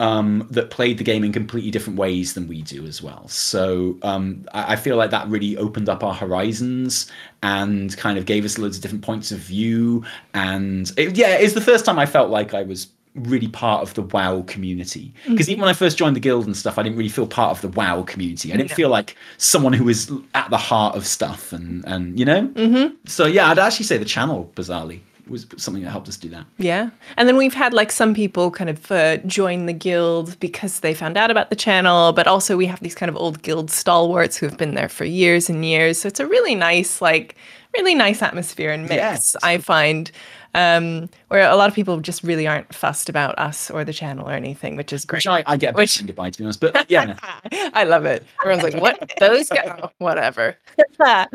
um, that played the game in completely different ways than we do as well. So um, I, I feel like that really opened up our horizons and kind of gave us loads of different points of view. And it, yeah, it's the first time I felt like I was really part of the WoW community. Because even when I first joined the guild and stuff, I didn't really feel part of the WoW community. I didn't feel like someone who was at the heart of stuff, and and you know. Mm-hmm. So yeah, I'd actually say the channel, bizarrely, was something that helped us do that. Yeah. And then we've had like some people kind of uh, join the guild because they found out about the channel, but also we have these kind of old guild stalwarts who have been there for years and years. So it's a really nice, like, really nice atmosphere and mix, Yes. I find. Um, where a lot of people just really aren't fussed about us or the channel or anything, which is great. Which I, I get a Which- bit goodbye to be honest, but yeah, <laughs> I love it. Everyone's like, "What? Those guys? Oh, whatever." <laughs> yeah,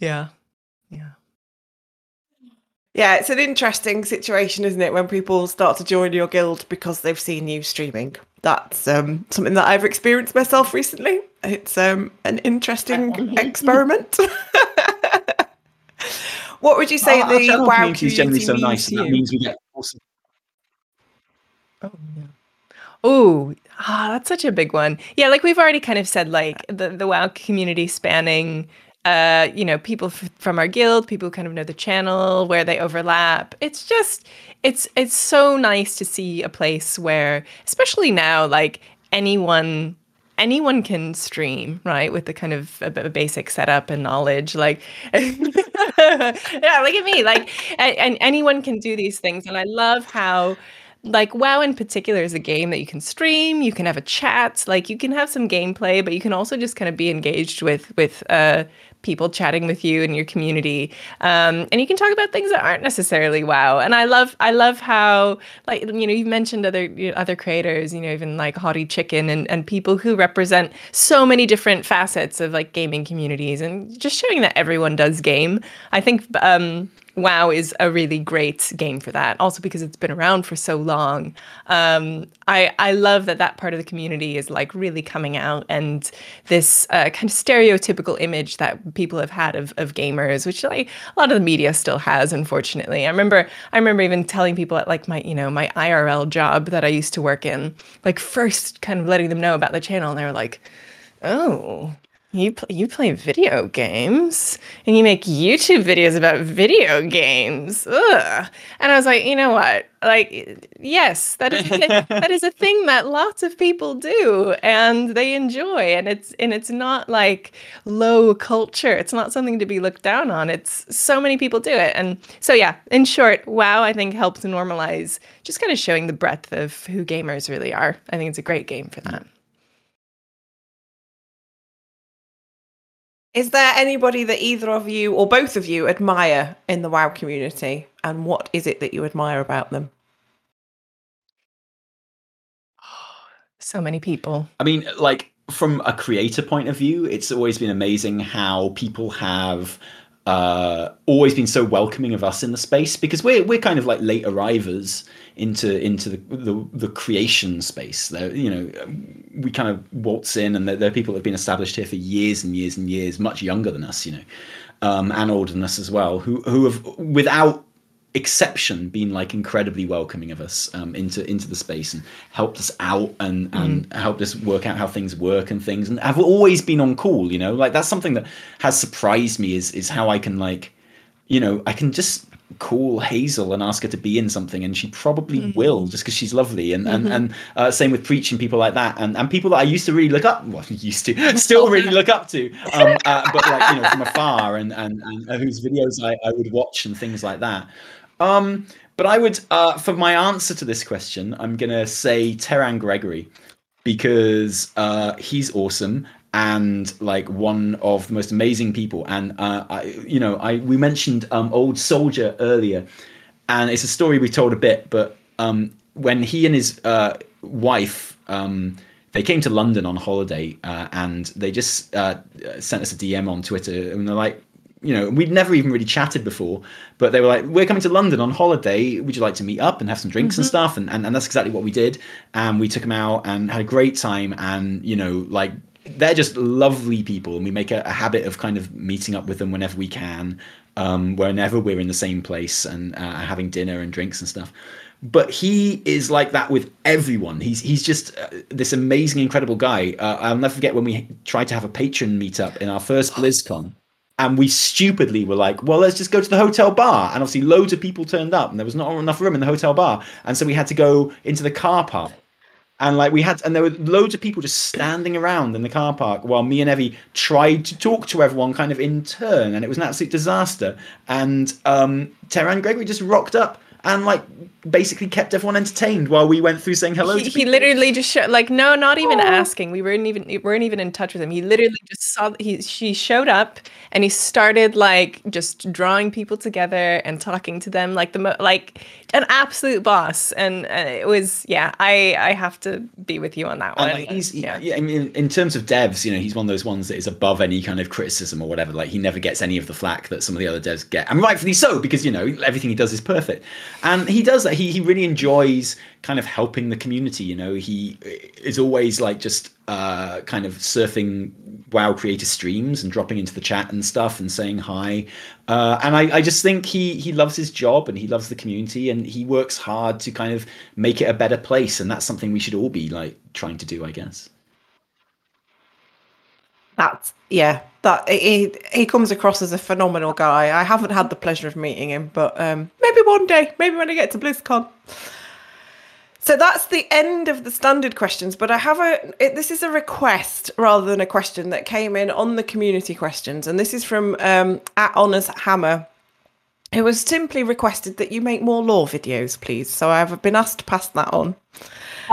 yeah. Yeah, it's an interesting situation, isn't it, when people start to join your guild because they've seen you streaming. That's um, something that I've experienced myself recently. It's um, an interesting <laughs> experiment. What would you say our, our the channel WoW community is generally so means nice, and that means we get awesome. Oh, ah, that's such a big one. Yeah, like we've already kind of said, like the the WoW community spanning, uh, you know, people f- from our guild, people who kind of know the channel, where they overlap. It's just, it's it's so nice to see a place where, especially now, like anyone anyone can stream right with the kind of a, of basic setup and knowledge like <laughs> yeah look at me like and, and anyone can do these things and i love how like WoW in particular is a game that you can stream, you can have a chat, like you can have some gameplay, but you can also just kind of be engaged with with uh, people chatting with you and your community, um, and you can talk about things that aren't necessarily WoW. And I love I love how like you know you've mentioned other you know, other creators, you know even like Hottie Chicken and and people who represent so many different facets of like gaming communities, and just showing that everyone does game. I think. Um, WoW is a really great game for that. Also because it's been around for so long. Um, I I love that that part of the community is like really coming out, and this uh, kind of stereotypical image that people have had of, of gamers, which like a lot of the media still has, unfortunately. I remember I remember even telling people at like my you know my IRL job that I used to work in, like first kind of letting them know about the channel, and they were like, oh you pl- you play video games and you make YouTube videos about video games. Ugh. And I was like, you know what? Like, yes, that is a, that is a <laughs> thing that lots of people do and they enjoy. And it's and it's not like low culture. It's not something to be looked down on. It's so many people do it. And so yeah, in short, WoW I think helps normalize just kind of showing the breadth of who gamers really are. I think it's a great game for that. Is there anybody that either of you or both of you admire in the WoW community? And what is it that you admire about them? <sighs> So many people. I mean, like from a creator point of view, it's always been amazing how people have uh, always been so welcoming of us in the space because we're we're kind of like late arrivers into into the the, the creation space. There, you know, we kind of waltz in, and there, there are people that have been established here for years and years and years, much younger than us, you know, um, and older than us as well, who who have without exception been like incredibly welcoming of us um, into into the space and helped us out and and helped us work out how things work and things and have always been on call you know like that's something that has surprised me is is how i can like you know i can just call hazel and ask her to be in something and she probably will just because she's lovely and and, and uh, same with preaching people like that and and people that i used to really look up well <laughs> used to <laughs> still really look up to um uh, but like you know from afar and and, and uh, whose videos I, I would watch and things like that. Um, but I would, uh, for my answer to this question, I'm gonna say Terran Gregory because uh, he's awesome and like one of the most amazing people. And uh, I, you know, I we mentioned um, Old Soldier earlier, and it's a story we told a bit. But um, when he and his uh, wife um, they came to London on holiday, uh, and they just uh, sent us a DM on Twitter, and they're like, you know, we'd never even really chatted before, but they were like, "We're coming to London on holiday. Would you like to meet up and have some drinks and stuff?" And, and and that's exactly what we did. And we took them out and had a great time. And you know, like they're just lovely people, and we make a, a habit of kind of meeting up with them whenever we can, um, whenever we're in the same place and uh, having dinner and drinks and stuff. but he is like that with everyone. He's he's just uh, this amazing, incredible guy. Uh, I'll never forget when we tried to have a patron meetup in our first BlizzCon, and we stupidly were like, "Well, let's just go to the hotel bar." And obviously, loads of people turned up, and there was not enough room in the hotel bar, and so we had to go into the car park. And like we had, and there were loads of people just standing around in the car park while me and Evie tried to talk to everyone kind of in turn, and it was an absolute disaster. And um, Terran Gregory just rocked up and like basically kept everyone entertained while we went through saying hello. He, to he literally just showed, like no, not even asking. We weren't even we weren't even in touch with him. He literally just saw he she showed up and he started like just drawing people together and talking to them like the mo- like an absolute boss. And uh, it was yeah, I I have to be with you on that one. Like he's yeah. yeah. I mean, in terms of devs, you know, he's one of those ones that is above any kind of criticism or whatever. Like he never gets any of the flack that some of the other devs get, and rightfully so because you know everything he does is perfect, and he does that. He he really enjoys kind of helping the community. You know, he is always like just uh, kind of surfing WoW creator streams and dropping into the chat and stuff and saying hi. Uh, and I, I just think he he loves his job and he loves the community and he works hard to kind of make it a better place. And that's something we should all be like trying to do, I guess. That's yeah. That he he comes across as a phenomenal guy. I haven't had the pleasure of meeting him, but um, maybe one day, maybe when I get to BlizzCon. So that's the end of the standard questions. But I have a it, this is a request rather than a question that came in on the community questions, and this is from um, at Honors Hammer. It was simply requested that you make more lore videos, please. So I've been asked to pass that on. <laughs>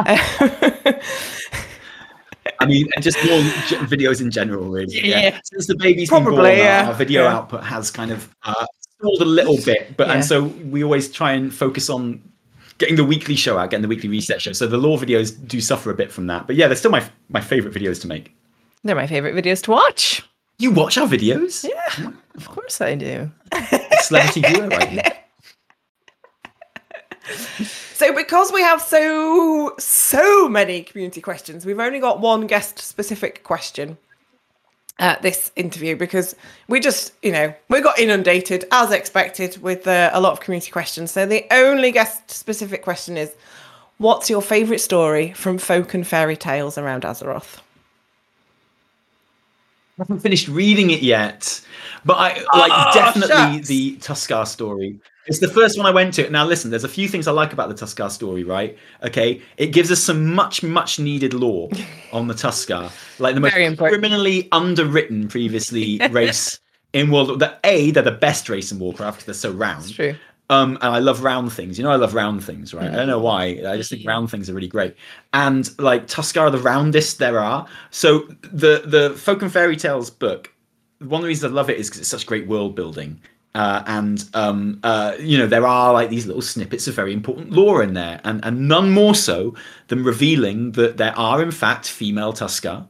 I mean, just more videos in general, really. Yeah. Since the baby's been Probably, born, our- yeah. our, video Yeah. output has kind of uh, stalled a little bit, but Yeah. and so we always try and focus on getting the weekly show out, getting the weekly reset show. So the lore videos do suffer a bit from that, but yeah, they're still my my favorite videos to make. They're my favorite videos to watch. You watch our videos? Yeah, of course I do. <laughs> Celebrity viewer right <laughs> here. So because we have so so many community questions, we've only got one guest specific question at this interview because we just, you know, we got inundated as expected with uh, a lot of community questions. So the only guest specific question is what's your favorite story from folk and fairy tales around Azeroth? I haven't finished reading it yet, but I like Oh, definitely shucks. the Tuskarr story. It's the first one I went to. Now, listen, there's a few things I like about the Tuskarr story, right? Okay, it gives us some much, much needed lore <laughs> on the Tuskarr, like the most criminally underwritten previously <laughs> race in World. That a they're the best race in Warcraft because they're so round. It's true. Um, and I love round things. You know, I love round things, right? I don't know why. I just think round things are really great. And like Tuskarr are the roundest there are. So the the folk and fairy tales book, one of the reasons I love it is because it's such great world building. Uh, and um, uh, you know there are like these little snippets of very important lore in there, and and none more so than revealing that there are in fact female Tuskarr,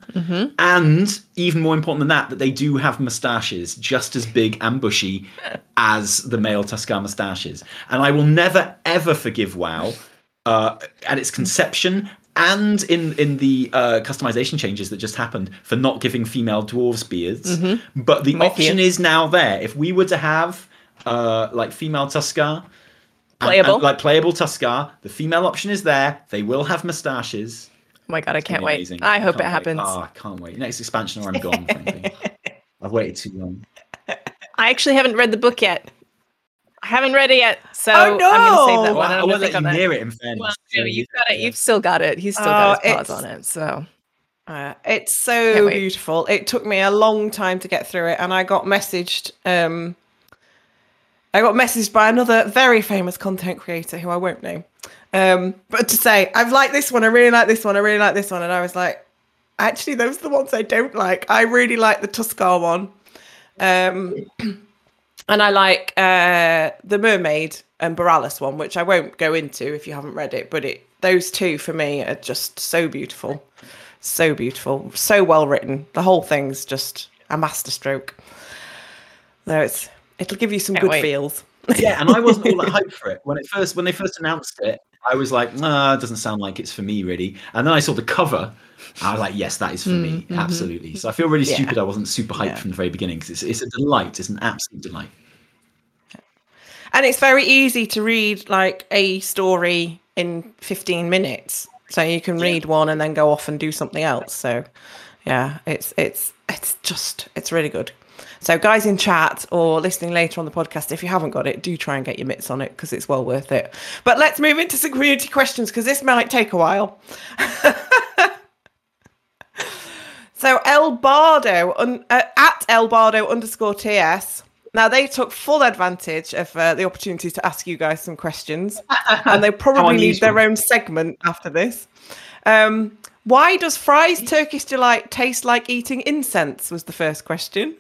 and even more important than that, that they do have moustaches just as big and bushy <laughs> as the male Tuskarr moustaches. And I will never ever forgive WoW uh, at its conception and in in the uh, customization changes that just happened for not giving female dwarves beards. But the you. option is now there. If we were to have uh, like female Tuskarr. and- Playable. and, like playable Tuskarr, the female option is there. They will have moustaches. Oh my god, I can't wait. amazing. I hope it wait. happens. Oh, I can't wait. Next expansion or I'm gone, frankly. <laughs> I've waited too long. I actually haven't read the book yet. I haven't read it yet, so Oh, I'm gonna save that no! one. I I'm gonna won't think let on you near it, in fairness. Well, no, you've got it. You've still got it. He's still Oh, got his paws on it. So Uh, it's so beautiful. It took me a long time to get through it, and I got messaged. Um, I got messaged by another very famous content creator who I won't name, um, but to say I've liked this one. I really like this one. I really like this one, and I was like, actually, those are the ones I don't like. I really like the Tuskarr one, um, <clears throat> and I like uh, the Mermaid and Borealis one, which I won't go into if you haven't read it. But it those two for me are just so beautiful so beautiful, so well written. The whole thing's just a masterstroke. So it's it'll give you some Can't good wait. feels. yeah, and I wasn't all that <laughs> hyped for it when it first when they first announced it. I was like, nah, it doesn't sound like it's for me, really. And then I saw the cover. I was like, yes, that is for me, absolutely. So I feel really Yeah. stupid. I wasn't super hyped Yeah. from the very beginning because it's, it's a delight. It's an absolute delight. And it's very easy to read like a story in 15 minutes. So you can read one and then go off and do something else. So yeah, it's it's it's just it's really good. So guys in chat or listening later on the podcast, if you haven't got it, do try and get your mitts on it because it's well worth it. But let's move into some community questions because this might take a while. <laughs> So El Bardo un, uh, at El Bardo underscore TS. Now they took full advantage of uh, the opportunity to ask you guys some questions, and they <laughs> probably need their own segment after this. Um, why does Fry's Turkish delight taste like eating incense? Was the first question.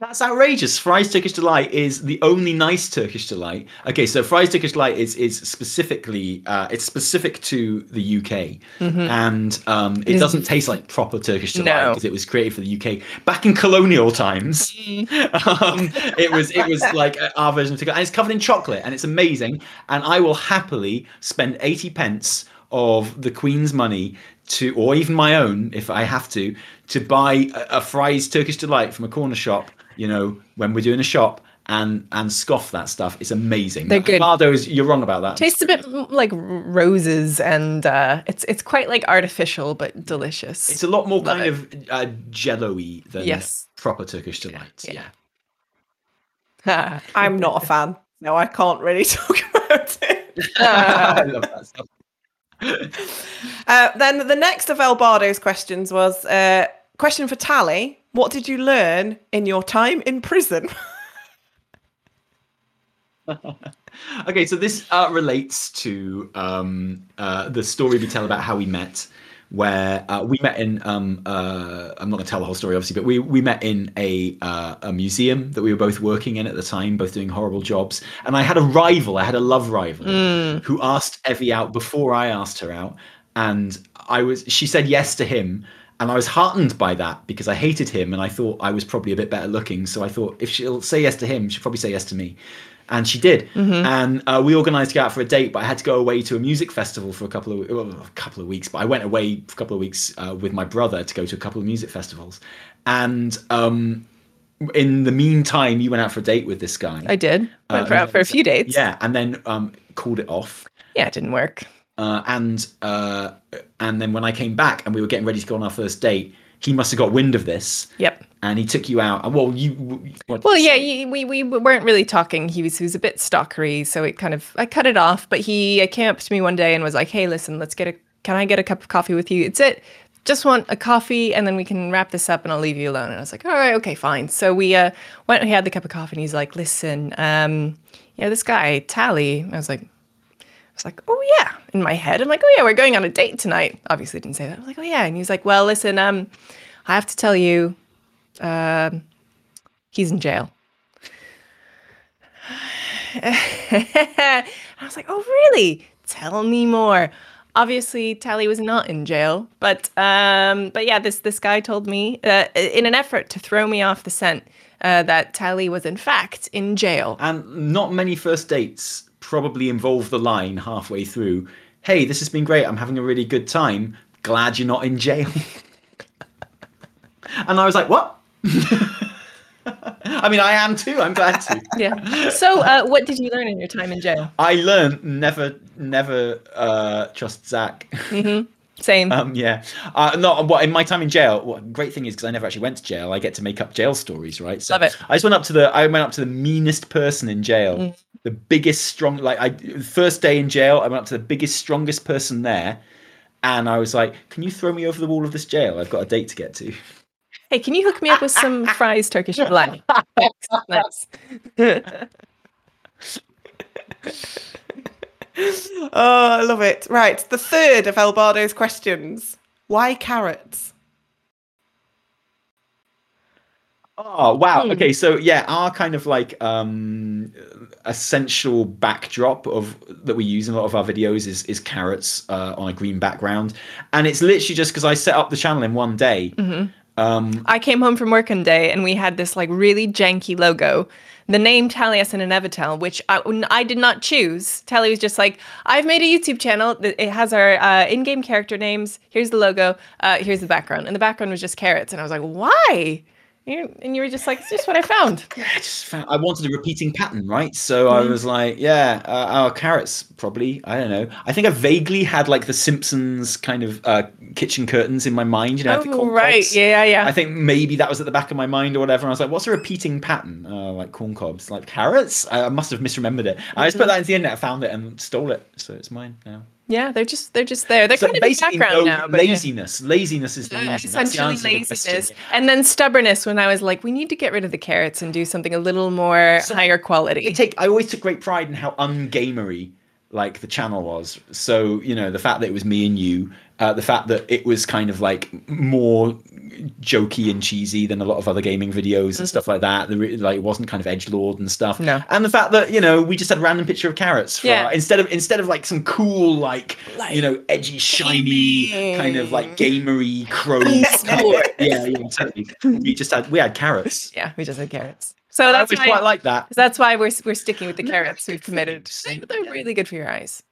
That's outrageous. Fry's Turkish Delight is the only nice Turkish delight. Okay, so Fry's Turkish Delight is is specifically uh, it's specific to the UK, and um, it doesn't taste like proper Turkish delight No. because it was created for the UK back in colonial times. <laughs> um, it was it was like our version of Turkish, and it's covered in chocolate, and it's amazing. And I will happily spend eighty pence of the Queen's money to, or even my own if I have to, to buy a, a Fry's Turkish Delight from a corner shop. You know, when we're doing a shop and and scoff that stuff. It's amazing. They're good. Bardo's, you're wrong about that. Tastes a bit like roses, and uh, it's it's quite like artificial but delicious. It's a lot more Love kind it. of uh, jello-y than Yes. proper Turkish delights. yeah. Yeah. <laughs> I'm not a fan. No, I can't really <laughs> talk about it. <laughs> I love that stuff. <laughs> Uh, then the next of El Bardo's questions was uh, question for Tally. What did you learn in your time in prison? <laughs> Okay, so this uh, relates to um, uh, the story we tell about how we met, where uh, we met in. Um, uh, I'm not going to tell the whole story, obviously, but we we met in a uh, a museum that we were both working in at the time, both doing horrible jobs. And I had a rival, I had a love rival, who asked Evie out before I asked her out, and I was. She said yes to him. And I was heartened by that because I hated him and I thought I was probably a bit better looking. So I thought if she'll say yes to him, she'll probably say yes to me and she did. And uh, we organised to go out for a date, but I had to go away to a music festival for a couple of well, a couple of weeks. But I went away for a couple of weeks uh, with my brother to go to a couple of music festivals. And um, in the meantime, you went out for a date with this guy. I did. I went Uh, for, out for a few dates. yeah, and then um, called it off. Yeah, it didn't work. Uh, and uh, and then when I came back and we were getting ready to go on our first date, he must have got wind of this. Yep. And he took you out. Well, you. What, Well, yeah, y- we we weren't really talking. He was he was a bit stalkery, so it kind of I cut it off. But he uh, came up to me one day and was like, "Hey, listen, let's get a. Can I get a cup of coffee with you? It's it. Just want a coffee, and then we can wrap this up, and I'll leave you alone." And I was like, "All right, okay, fine." So we uh, went. He had the cup of coffee, and he's like, "Listen, um, you know this guy Tally." I was like. I was like, oh yeah, in my head. I'm like, oh yeah, we're going on a date tonight. Obviously didn't say that. I was like, oh yeah. And he's like, well, listen, um, I have to tell you, um, he's in jail. <sighs> I was like, oh, really? Tell me more. Obviously, Tally was not in jail, but um, but yeah, this this guy told me uh, in an effort to throw me off the scent uh, that Tally was in fact in jail. And not many first dates probably involve the line halfway through. Hey, this has been great. I'm having a really good time. Glad you're not in jail. <laughs> and I was like, what? <laughs> I mean, I am too. I'm glad to. <laughs> Yeah. So, uh, what did you learn in your time in jail? I learned never, never uh, trust Zach. <laughs> Same. Um, yeah. Uh, not what in my time in jail. What great thing is because I never actually went to jail. I get to make up jail stories, right? So Love it. I just went up to the. I went up to the meanest person in jail, Mm. the biggest, strong. Like I first day in jail, I went up to the biggest, strongest person there, and I was like, "Can you throw me over the wall of this jail? I've got a date to get to." Hey, can you hook me up with some <laughs> Fry's Turkish delight? Thanks. <laughs> oh, I love it. Right, the third of El Bardo's questions. Why carrots? Oh wow. Hmm. Okay, so yeah, our kind of like um essential backdrop of that we use in a lot of our videos is is carrots uh, on a green background, and it's literally just because I set up the channel in one day. Mm-hmm. Um, I came home from work one day and we had this like really janky logo. The name Taliesin and Evitel, which I, I did not choose. Tally was just like, I've made a YouTube channel. It has our uh, in game character names. Here's the logo. Uh, here's the background. And the background was just carrots. And I was like, why? You- And you were just like, it's just what I found. <laughs> Yeah, I just found I wanted a repeating pattern, right? So I was like, yeah, uh, oh, carrots probably. I don't know. I think I vaguely had like the Simpsons kind of uh, kitchen curtains in my mind. You know, the Oh, corn right. Yeah, yeah. I think maybe that was at the back of my mind or whatever. And I was like, what's a repeating pattern? Uh, like corn cobs, like carrots. I, I must have misremembered it. I just put that into the internet, found it, and stole it. So it's mine now. Yeah, they're just they're just there. They're So kind of in the background no, now. But yeah. laziness. Laziness is the Uh, reason. The essentially the laziness and then stubbornness when i was like we need to get rid of the carrots and do something a little more higher I quality take I always took great pride in how ungamery like the channel was. So you know the fact that it was me and you, uh, the fact that it was kind of like more jokey and cheesy than a lot of other gaming videos and stuff like that. The like it wasn't kind of edge lord and stuff. No. and the fact that you know we just had a random picture of carrots. For Yeah. our- instead of instead of like some cool like, you know edgy shiny kind of like gamery crow. <laughs> <laughs> Yeah, yeah, totally. We just had we had carrots. yeah we just had carrots so that's always why, quite like that. that's why we're, we're sticking with the carrots we've committed they're, really good for your eyes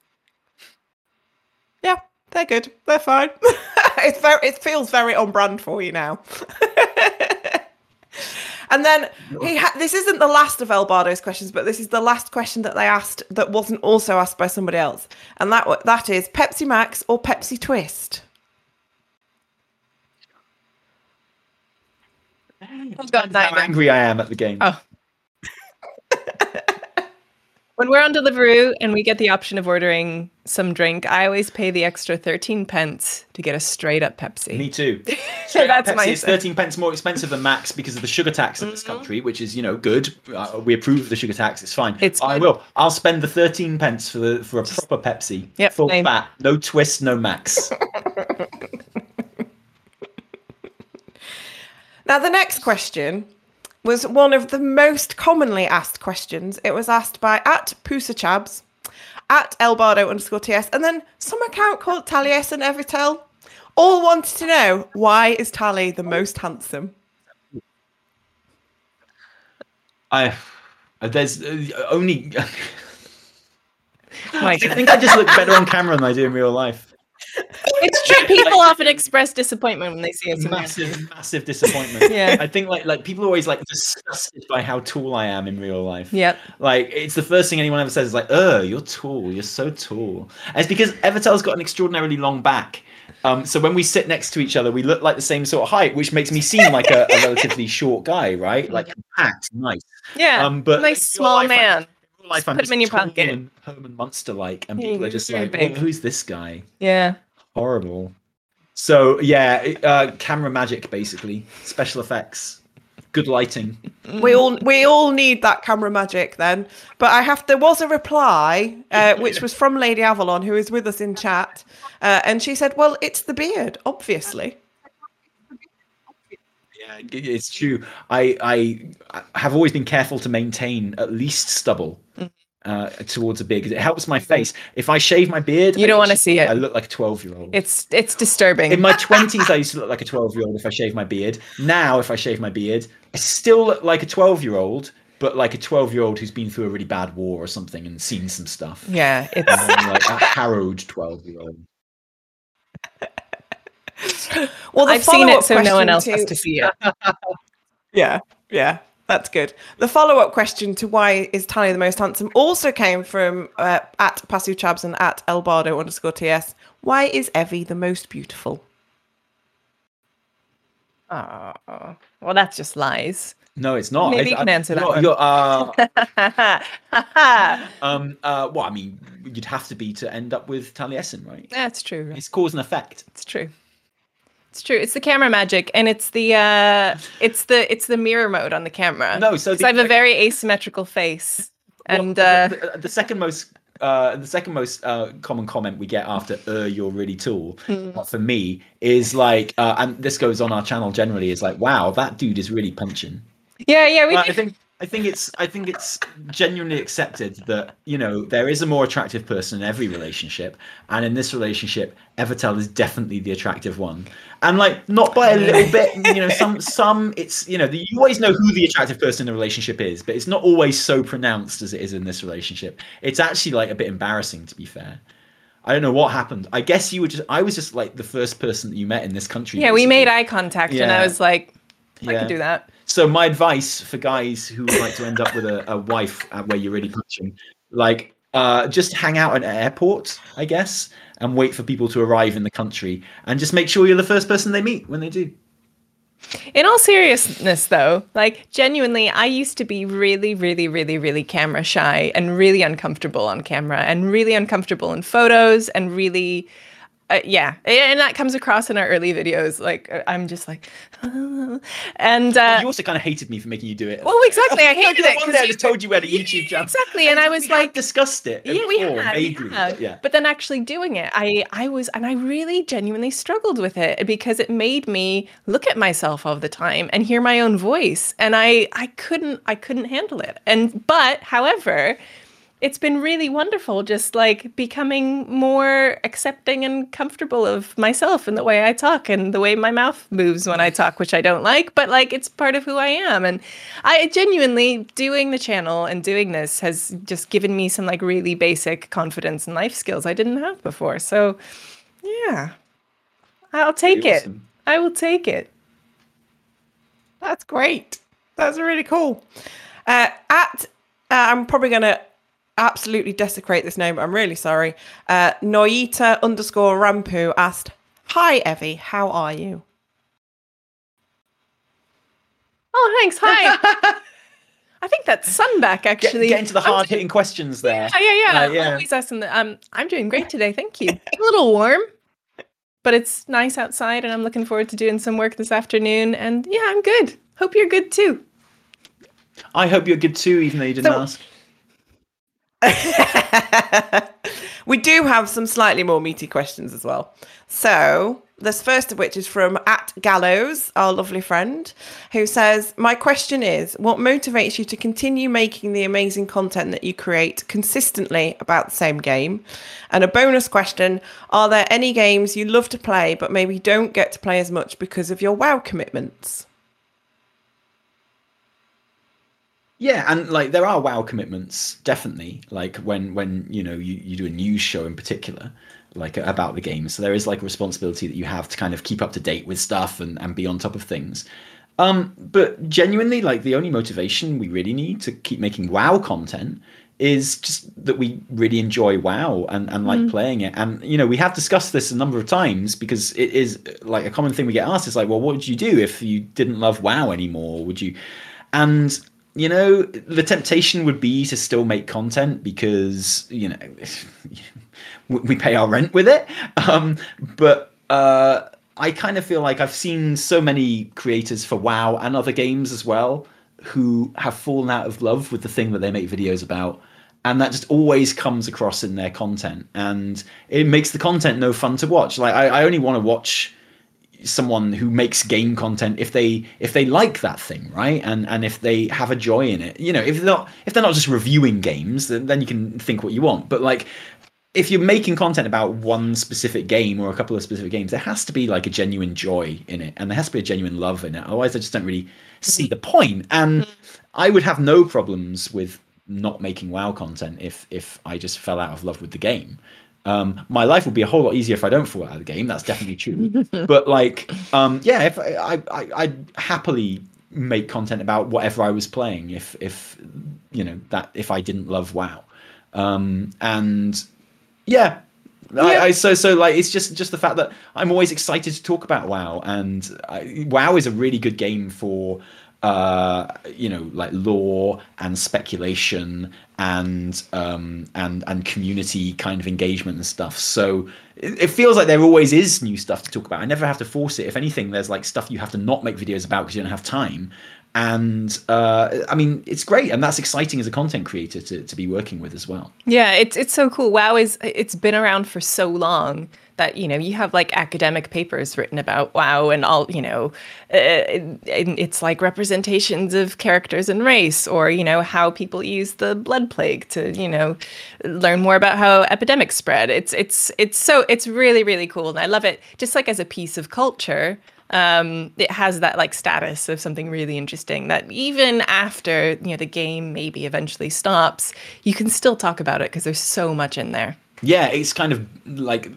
they're good. They're fine. <laughs> it's very. It feels very on brand for you now. <laughs> and then he ha- this isn't the last of Elbardo's questions, but this is the last question that they asked that wasn't also asked by somebody else, and that that is Pepsi Max or Pepsi Twist. God, How angry I am at the game. Oh. When we're on Deliveroo and we get the option of ordering some drink, I always pay the extra 13 pence to get a straight up Pepsi. Me too. <laughs> So that's Pepsi my is 13 pence more expensive than Max because of the sugar tax in this country, which is, you know, good. Uh, we approve of the sugar tax. It's fine. It's I good. will. I'll spend the 13 pence for the for a proper Pepsi. Yep, Full same. fat, no twist, no Max. <laughs> Now, the next question was one of the most commonly asked questions. It was asked by at Pusachabs, at Elbardo underscore TS, and then some account called Taliesin Evitel. All wanted to know why is Tally the most handsome? I there's uh, only. <laughs> I think I just look better on camera than I do in real life. It's <laughs> true. People often express disappointment when they see us. in real Massive, massive disappointment. <laughs> Yeah. I think like like people are always like disgusted by how tall I am in real life. Yeah, Like it's the first thing anyone ever says is like, "Oh, you're tall. You're so tall." And it's because Evitel's got an extraordinarily long back. Um, so when we sit next to each other, we look like the same sort of height, which makes me seem like a, a <laughs> relatively short guy, right? Like compact, nice. Yeah. Um, but nice in small life, man. In real life, I'm put him just in your tall pocket. and Herman Munster like, and people are you're just like, big. "Oh, "Who's this guy?" Yeah. Horrible. So yeah, uh, camera magic basically, special effects, good lighting. We all we all need that camera magic then. But I have there was a reply uh, which was from Lady Avalon who is with us in chat, uh, and she said, "Well, it's the beard, obviously." Yeah, it's true. I I have always been careful to maintain at least stubble uh, towards a beard because it helps my face. If I shave my beard, You I don't wanna see it. I look like a twelve-year-old. It's it's disturbing. In my <laughs> twenties, I used to look like a twelve-year-old if I shaved my beard. Now, if I shave my beard, I still look like a twelve-year-old, but like a twelve-year-old who's been through a really bad war or something and seen some stuff. yeah. It's like a harrowed twelve-year-old. Well, the I've seen it, so no one question else has to- to see it. <laughs> Yeah, yeah, that's good. The follow up question to why is Tally the most handsome also came from uh, at Pasu Chabs and at Elbardo underscore TS. Why is Evie the most beautiful? Oh, well, that's just lies. No, it's not. Maybe I- you can I- answer that you're- one. you're, uh, <laughs> um, uh, well, I mean, you'd have to be to end up with Taliesin, right? That's true. right? It's cause and effect. It's true. It's true. It's the camera magic, and it's the uh, it's the it's the mirror mode on the camera. No, so the- I have a very asymmetrical face, Well, and the- uh, the, the second most uh, the second most uh, common comment we get after "uh, you're really tall" uh, for me is like, uh, and this goes on our channel generally, is like, "Wow, that dude is really punching." yeah, yeah, we Well, I think I think it's I think it's genuinely accepted that you know there is a more attractive person in every relationship, and in this relationship, Evitel is definitely the attractive one, and like not by a little bit. You know, some some it's you know the, you always know who the attractive person in the relationship is, but it's not always so pronounced as it is in this relationship. It's actually like a bit embarrassing to be fair. I don't know what happened. I guess you were just I was just like the first person that you met in this country. yeah, we made eye contact, and I was like, I Yeah. could do that. So my advice for guys who would like to end up with a, a wife where you're really punching, like uh, just hang out at an airport, I guess, and wait for people to arrive in the country, and just make sure you're the first person they meet when they do. In all seriousness, though, like genuinely, I used to be really, really, really, really camera shy and really uncomfortable on camera and really uncomfortable in photos and really uh, yeah, and that comes across in our early videos. Like uh, I'm just like, <laughs> and uh, you also kind of hated me for making you do it. Well, exactly. I <laughs> hated it. One day I just told you we had a YouTube channel. Exactly, and I was we like, discussed it. Yeah, we had, vaguely, we had. but yeah. But then actually doing it, I I was, and I really genuinely struggled with it because it made me look at myself all the time and hear my own voice, and I I couldn't I couldn't handle it. And but however it's been really wonderful just like becoming more accepting and comfortable of myself and the way I talk and the way my mouth moves when I talk, which I don't like, but like it's part of who I am. And I genuinely doing the channel and doing this has just given me some like really basic confidence and life skills I didn't have before. So yeah, I'll take Pretty it. awesome. I will take it. That's great. That's really cool. Uh, at uh, I'm probably going to absolutely desecrate this name. I'm really sorry. Uh, Noita underscore Rampu asked, "Hi Evie, how are you?" Oh, thanks. Hi. <laughs> I think that's Sunback Get, actually. get into the hard hitting questions there. Yeah, yeah, yeah. Uh, yeah. Always asking that. Um, I'm doing great today. Thank you. <laughs> A little warm, but it's nice outside, and I'm looking forward to doing some work this afternoon. And yeah, I'm good. Hope you're good too. I hope you're good too, even though you didn't So- ask. <laughs> we do have some slightly more meaty questions as well. So, this first of which is from at Gallows, our lovely friend, who says, My question is, what motivates you to continue making the amazing content that you create consistently about the same game? And a bonus question Are there any games you love to play but maybe don't get to play as much because of your WoW commitments? Yeah, and like there are WoW commitments, definitely. Like when when you know you, you do a news show in particular, like about the game. So there is like a responsibility that you have to kind of keep up to date with stuff and, and be on top of things. Um, but genuinely, like the only motivation we really need to keep making WoW content is just that we really enjoy WoW and, and like playing it. And you know, we have discussed this a number of times because it is like a common thing we get asked is like, well, what would you do if you didn't love WoW anymore? Would you and you know, the temptation would be to still make content because, you know, <laughs> we- pay our rent with it. Um, but uh, I kind of feel like I've seen so many creators for WoW and other games as well who have fallen out of love with the thing that they make videos about. And that just always comes across in their content. And it makes the content no fun to watch. Like, I, I only want to watch someone who makes game content if they if they like that thing right? And and if they have a joy in it you know if they're not if they're not just reviewing games then, then you can think what you want. But like if you're making content about one specific game or a couple of specific games there has to be like a genuine joy in it and there has to be a genuine love in it. Otherwise i just don't really see the point. And i would have no problems with not making wow content if if i just fell out of love with the game um, my life would be a whole lot easier if I don't fall out of the game. That's definitely true. but like, um, yeah, if I, I, I'd happily make content about whatever I was playing. If, if you know that, if I didn't love WoW, um, and yeah, I, I so so like it's just just the fact that I'm always excited to talk about WoW, and I, WoW is a really good game for uh you know like lore and speculation and um and and community kind of engagement and stuff. So it, it feels like there always is new stuff to talk about. I never have to force it. If anything there's like stuff you have to not make videos about because you don't have time. And uh i mean it's great and that's exciting as a content creator to, to be working with as well. Yeah, it's it's so cool. WoW is it's been around for so long that you know you have like academic papers written about WoW and all you know, uh, it's like representations of characters and race, or you know how people use the blood plague to you know learn more about how epidemics spread. It's it's it's so it's really really cool, and I love it. Just like as a piece of culture, um, it has that like status of something really interesting that even after you know the game maybe eventually stops, you can still talk about it because there's so much in there. yeah it's kind of like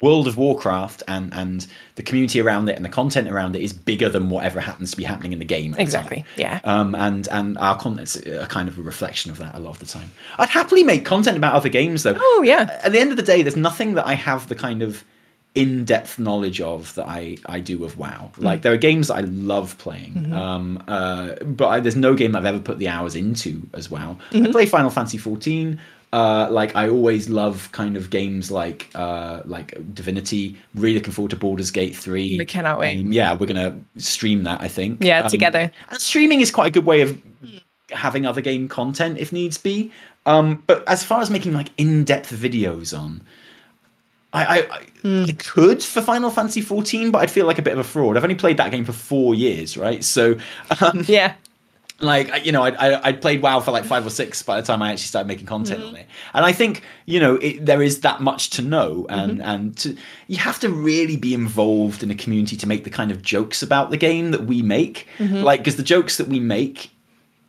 World of Warcraft and and the community around it and the content around it is bigger than whatever happens to be happening in the game. at the. Exactly. Yeah. Um, and and our content's a kind of a reflection of that a lot of the time. I'd happily make content about other games though. Oh yeah. At the end of the day, there's nothing that I have the kind of in-depth knowledge of that I I do of WoW. Like there are games I love playing, um, uh, but I, there's no game I've ever put the hours into as WoW. I play Final Fantasy 14. Uh, like I always love kind of games like uh, like Divinity. Really looking forward to Baldur's Gate 3. We cannot wait. Um, yeah, we're gonna stream that. I think. Yeah, Um, together. and streaming is quite a good way of having other game content if needs be. Um, but as far as making like in-depth videos on, I I, I, I could for Final Fantasy 14, but I'd feel like a bit of a fraud. I've only played that game for four years, right? So, um, Yeah. Like you know, I'd, I- I'd played WoW for like five or six by the time I actually started making content mm-hmm. on it, and I think you know it, there is that much to know, and mm-hmm. and to, you have to really be involved in a community to make the kind of jokes about the game that we make, mm-hmm. like because the jokes that we make.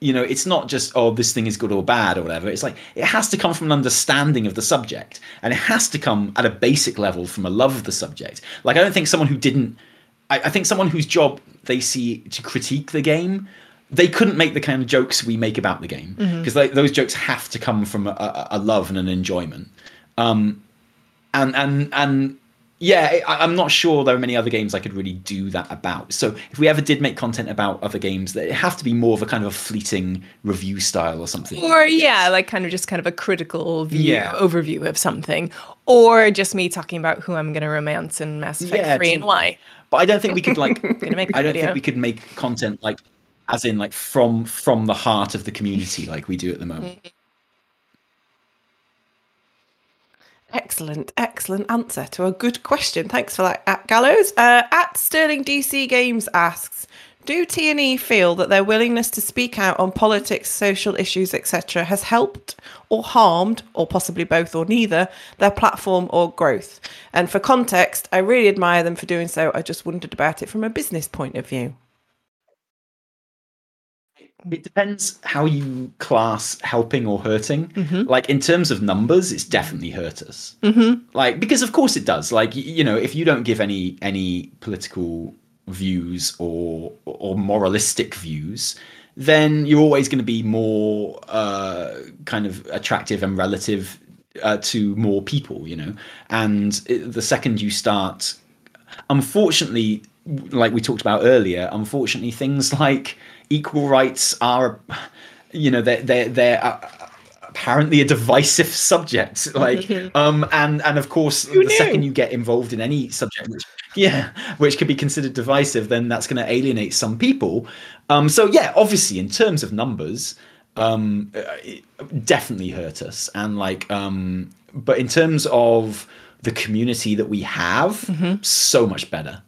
You know, it's not just oh this thing is good or bad or whatever. It's like it has to come from an understanding of the subject, and it has to come at a basic level from a love of the subject. Like I don't think someone who didn't I, I think someone whose job they see to critique the game, they couldn't make the kind of jokes we make about the game because those jokes have to come from a, a, a love and an enjoyment. Um, and and and yeah, I, I'm not sure there are many other games I could really do that about. So if we ever did make content about other games, that it have to be more of a kind of a fleeting review style or something. Or yeah, like kind of just kind of a critical view Yeah. overview of something, or just me talking about who I'm going to romance in Mass Effect Yeah, Three to- and why. But I don't think we could like. <laughs> Gonna make a I don't video. think we could make content like, as in like from from the heart of the community like we do at the moment. Excellent, excellent answer to a good question. Thanks for that, at Gallows. Uh, at Sterling DC Games asks, do T&E feel that their willingness to speak out on politics, social issues, etc., has helped or harmed, or possibly both or neither, their platform or growth? And for context, I really admire them for doing so. I just wondered about it from a business point of view. It depends how you class helping or hurting. Mm-hmm. Like in terms of numbers, it's definitely hurt us. Mm-hmm. Like because of course it does. Like you know, if you don't give any any political views or or moralistic views, then you're always going to be more uh, kind of attractive and relative uh, to more people. You know, and it, the second you start unfortunately, like we talked about earlier, unfortunately, things like equal rights are, you know, they're they're, they're uh, apparently a divisive <laughs> subject. Like, um, and and of course, the knew? second you get involved in any subject, which yeah, which could be considered divisive, then that's going to alienate some people. Um, so yeah, obviously, in terms of numbers. Um, it definitely hurt us, and like, um, but in terms of the community that we have, so much better.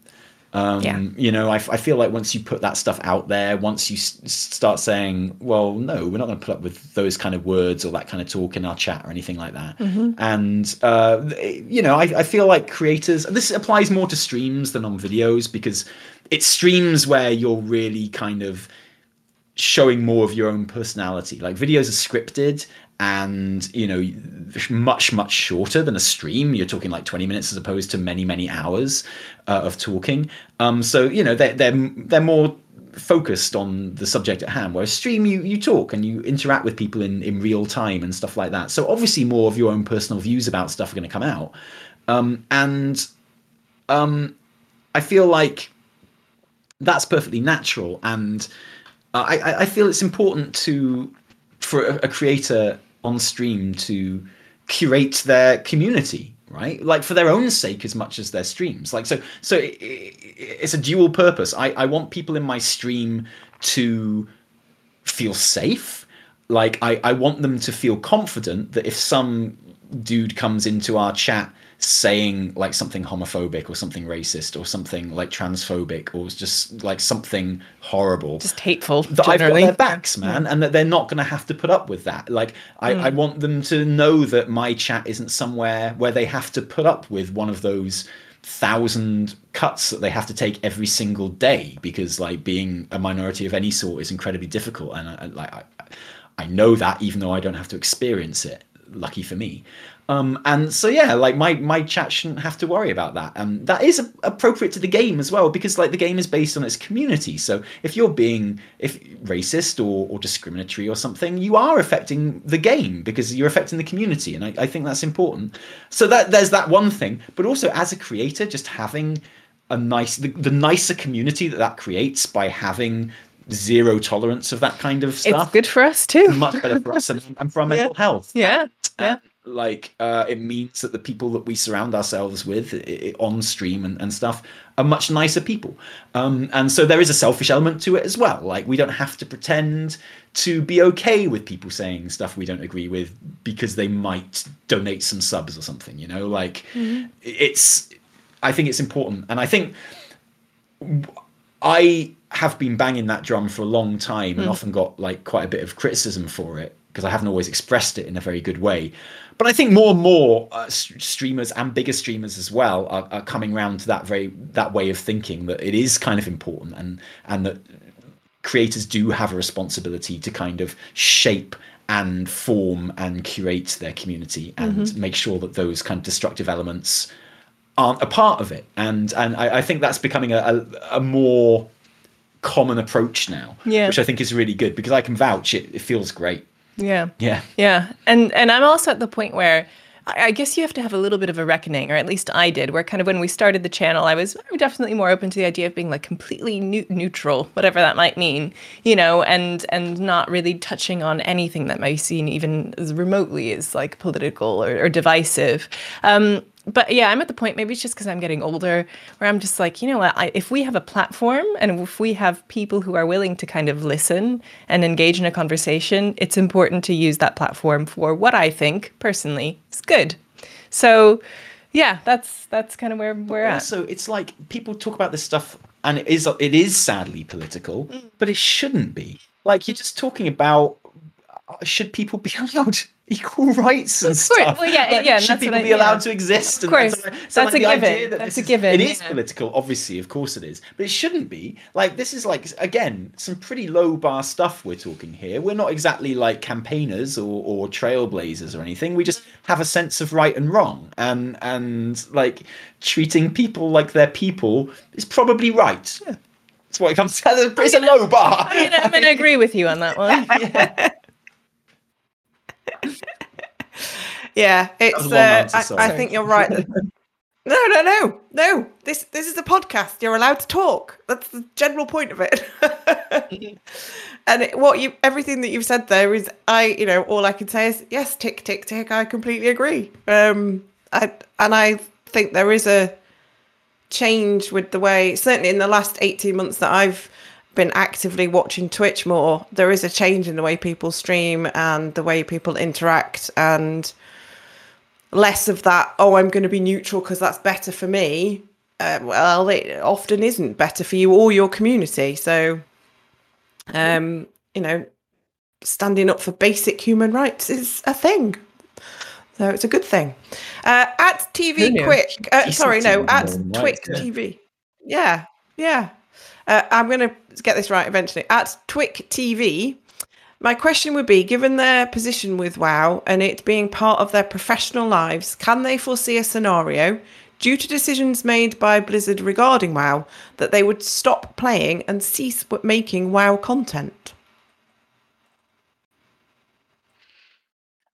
Um, Yeah. You know, I, I feel like once you put that stuff out there, once you s- start saying, well, no, we're not going to put up with those kind of words or that kind of talk in our chat or anything like that. And, uh, you know, I, I feel like creators, this applies more to streams than on videos because it's streams where you're really kind of showing more of your own personality. Like videos are scripted and you know much much shorter than a stream. You're talking like 20 minutes as opposed to many many hours uh, of talking. Um, so you know they're they're they're more focused on the subject at hand. Whereas stream you you talk and you interact with people in in real time and stuff like that. So obviously more of your own personal views about stuff are going to come out. Um, and um, I feel like that's perfectly natural and uh, I, I- feel it's important to for a creator on stream to curate their community right? Like for their own sake as much as their streams. Like so so i i it's a dual purpose. I, I want people in my stream to feel safe. Like I, I want them to feel confident that if some dude comes into our chat saying like something homophobic or something racist or something like transphobic or just like something horrible Just hateful. that I've got their backs, man, and that they're not going to have to put up with that. Like, I, I hmm. want them to know that my chat isn't somewhere where they have to put up with one of those thousand cuts that they have to take every single day because, like, being a minority of any sort is incredibly difficult, and I, I- like, I, I know that even though I don't have to experience it lucky for me. Um, and so yeah, like my my chat shouldn't have to worry about that, and that is a- appropriate to the game as well because like the game is based on its community. So if you're being if racist or, or discriminatory or something, you are affecting the game because you're affecting the community, and I, I think that's important. So that there's that one thing, but also as a creator, just having a nice the, the nicer community that that creates by having zero tolerance of that kind of stuff. It's good for us too. Much better for us and, and for our <laughs> mental health Yeah. Yeah. Like uh, it means that the people that we surround ourselves with i- i- on stream and, and stuff are much nicer people. Um, and so there is a selfish element to it as well. Like we don't have to pretend to be okay with people saying stuff we don't agree with because they might donate some subs or something you know? Like it's i think it's important. And i think I have been banging that drum for a long time and often got like quite a bit of criticism for it because I haven't always expressed it in a very good way. But I think more and more uh, streamers and bigger streamers as well are, are coming around to that very that way of thinking that it is kind of important and and that creators do have a responsibility to kind of shape and form and curate their community and make sure that those kind of destructive elements aren't a part of it. And and I, I think that's becoming a, a, a more common approach now, Yeah. which I think is really good because I can vouch it, it feels great. Yeah. Yeah. Yeah, and and I'm also at the point where I guess you have to have a little bit of a reckoning, or at least I did. Where kind of when we started the channel, I was definitely more open to the idea of being like completely neu- neutral, whatever that might mean, you know, and and not really touching on anything that might be seen even as remotely as like political or, or divisive. Um, but yeah, I'm at the point. Maybe it's just because I'm getting older, where I'm just like, you know what? I, if we have a platform and if we have people who are willing to kind of listen and engage in a conversation, it's important to use that platform for what I think personally is good. So, yeah, that's that's kind of where we're at. Also, it's like people talk about this stuff, and it is it is sadly political, Mm. but it shouldn't be. Like you're just talking about should people be <laughs> allowed equal rights and stuff? Well, yeah, Like, yeah, should that's people I- be allowed yeah. to exist? Of and course. so, so, That's like, a the idea given. that That's a is- given, It is yeah. political, obviously, of course it is, but it shouldn't be. Like this is like again some pretty low bar stuff we're talking here. We're not exactly like campaigners or, or trailblazers or anything. We just have a sense of right and wrong, and and like treating people like they're people is probably right. That's what it comes <laughs> to. It's a low bar. I'm I'm gonna agree with you on that one. <laughs> Yeah, <laughs> it's. was Uh, I. I think you're right. <laughs> no, no, no, no. This this is a podcast. You're allowed to talk. That's the general point of it. <laughs> and it, what you everything that you've said there is, I you know, all I can say is yes, tick tick tick. I completely agree. Um, I and I think there is a change with the way certainly in the last 18 months that I've been actively watching Twitch more there is a change in the way people stream and the way people interact and less of that oh I'm going to be neutral because that's better for me. Uh, well it often isn't better for you or your community. So um you know standing up for basic human rights is a thing. So it's a good thing. Uh, at TV knew? quick uh, sorry no at Twitch. TV yeah yeah. Uh, I'm going to get this right eventually. At Twick TV, my question would be given their position with WoW and it being part of their professional lives, can they foresee a scenario due to decisions made by Blizzard regarding WoW that they would stop playing and cease making WoW content?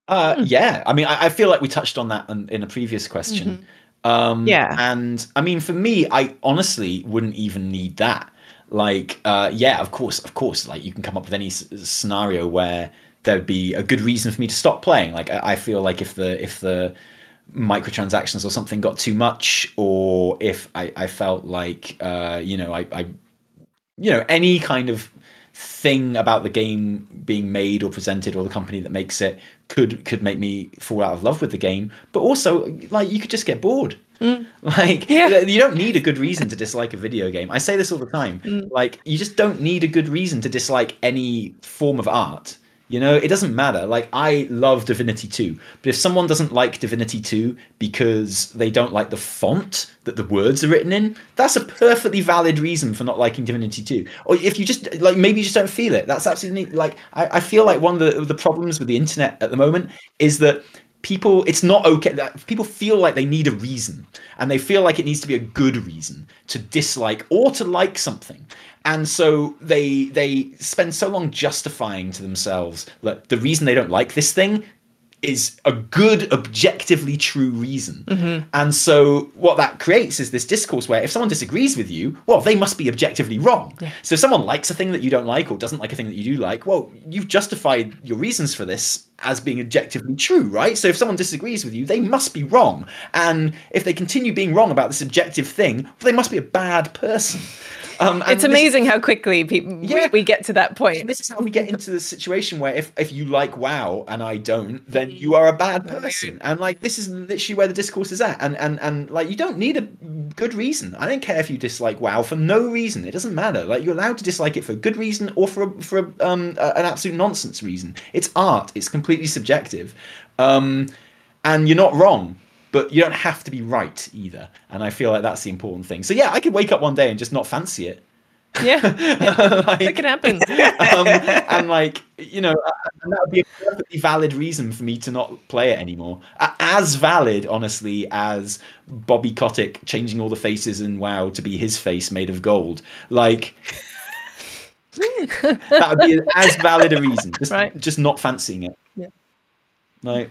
Uh, yeah, I mean, I, I feel like we touched on that in, in a previous question. Um, Yeah. and I mean, for me, I honestly wouldn't even need that. Like, uh, yeah, of course, of course, like you can come up with any s- scenario where there'd be a good reason for me to stop playing. Like, I, I feel like if the if the microtransactions or something got too much, or if I, I felt like, uh, you know, I, I you know any kind of thing about the game being made or presented or the company that makes it could could make me fall out of love with the game but also like you could just get bored Mm. <laughs> like Yeah. you don't need a good reason to dislike a video game. I say this all the time. Mm. Like you just don't need a good reason to dislike any form of art you know? It doesn't matter. Like i love divinity 2 but if someone doesn't like divinity 2 because they don't like the font that the words are written in that's a perfectly valid reason for not liking divinity 2 or if you just like maybe you just don't feel it. That's absolutely like i, I feel like one of the, the problems with the internet at the moment is that people it's not okay that people feel like they need a reason and they feel like it needs to be a good reason to dislike or to like something. And so they they spend so long justifying to themselves that the reason they don't like this thing is a good objectively true reason. Mm-hmm. And so what that creates is this discourse where if someone disagrees with you well they must be objectively wrong. So if someone likes a thing that you don't like or doesn't like a thing that you do like well you've justified your reasons for this as being objectively true right? So if someone disagrees with you they must be wrong. And if they continue being wrong about this objective thing well, they must be a bad person um, It's this- amazing how quickly people Yeah. we, we get to that point. this is how we get into the situation where if, if you like WoW and I don't, then you are a bad person. And like this is literally where the discourse is at. And and and like you don't need a good reason. I don't care if you dislike WoW for no reason. It doesn't matter. Like you're allowed to dislike it for a good reason or for a, for a, um a- an absolute nonsense reason. It's art. It's completely subjective. Um, and you're not wrong. But you don't have to be right either, and I feel like that's the important thing. So yeah, I could wake up one day and just not fancy it, Yeah, <laughs> Like- that can happen. <laughs> um, and like you know and that would be a perfectly valid reason for me to not play it anymore as valid honestly as bobby kotick changing all the faces in wow to be his face made of gold like that would be <laughs> as valid a reason just, Right. just not fancying it Yeah. like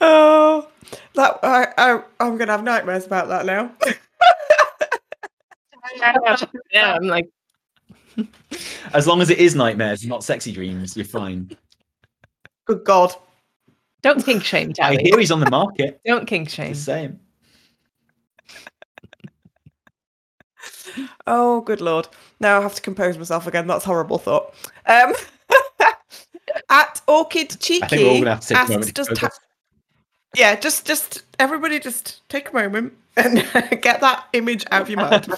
Oh, that I, I I'm gonna have nightmares about that now. yeah, I'm like, as long as it is nightmares not sexy dreams you're fine Good God. don't kink shame, i Tally. hear he's on the market Don't kink shame. just saying Oh, good lord. Now I have to compose myself again. That's a horrible thought. Um, at Orchid Cheeky i think we're all gonna have to take a asks, moment to does ta- yeah, just just everybody just take a moment and <laughs> get that image out of your mind. <laughs>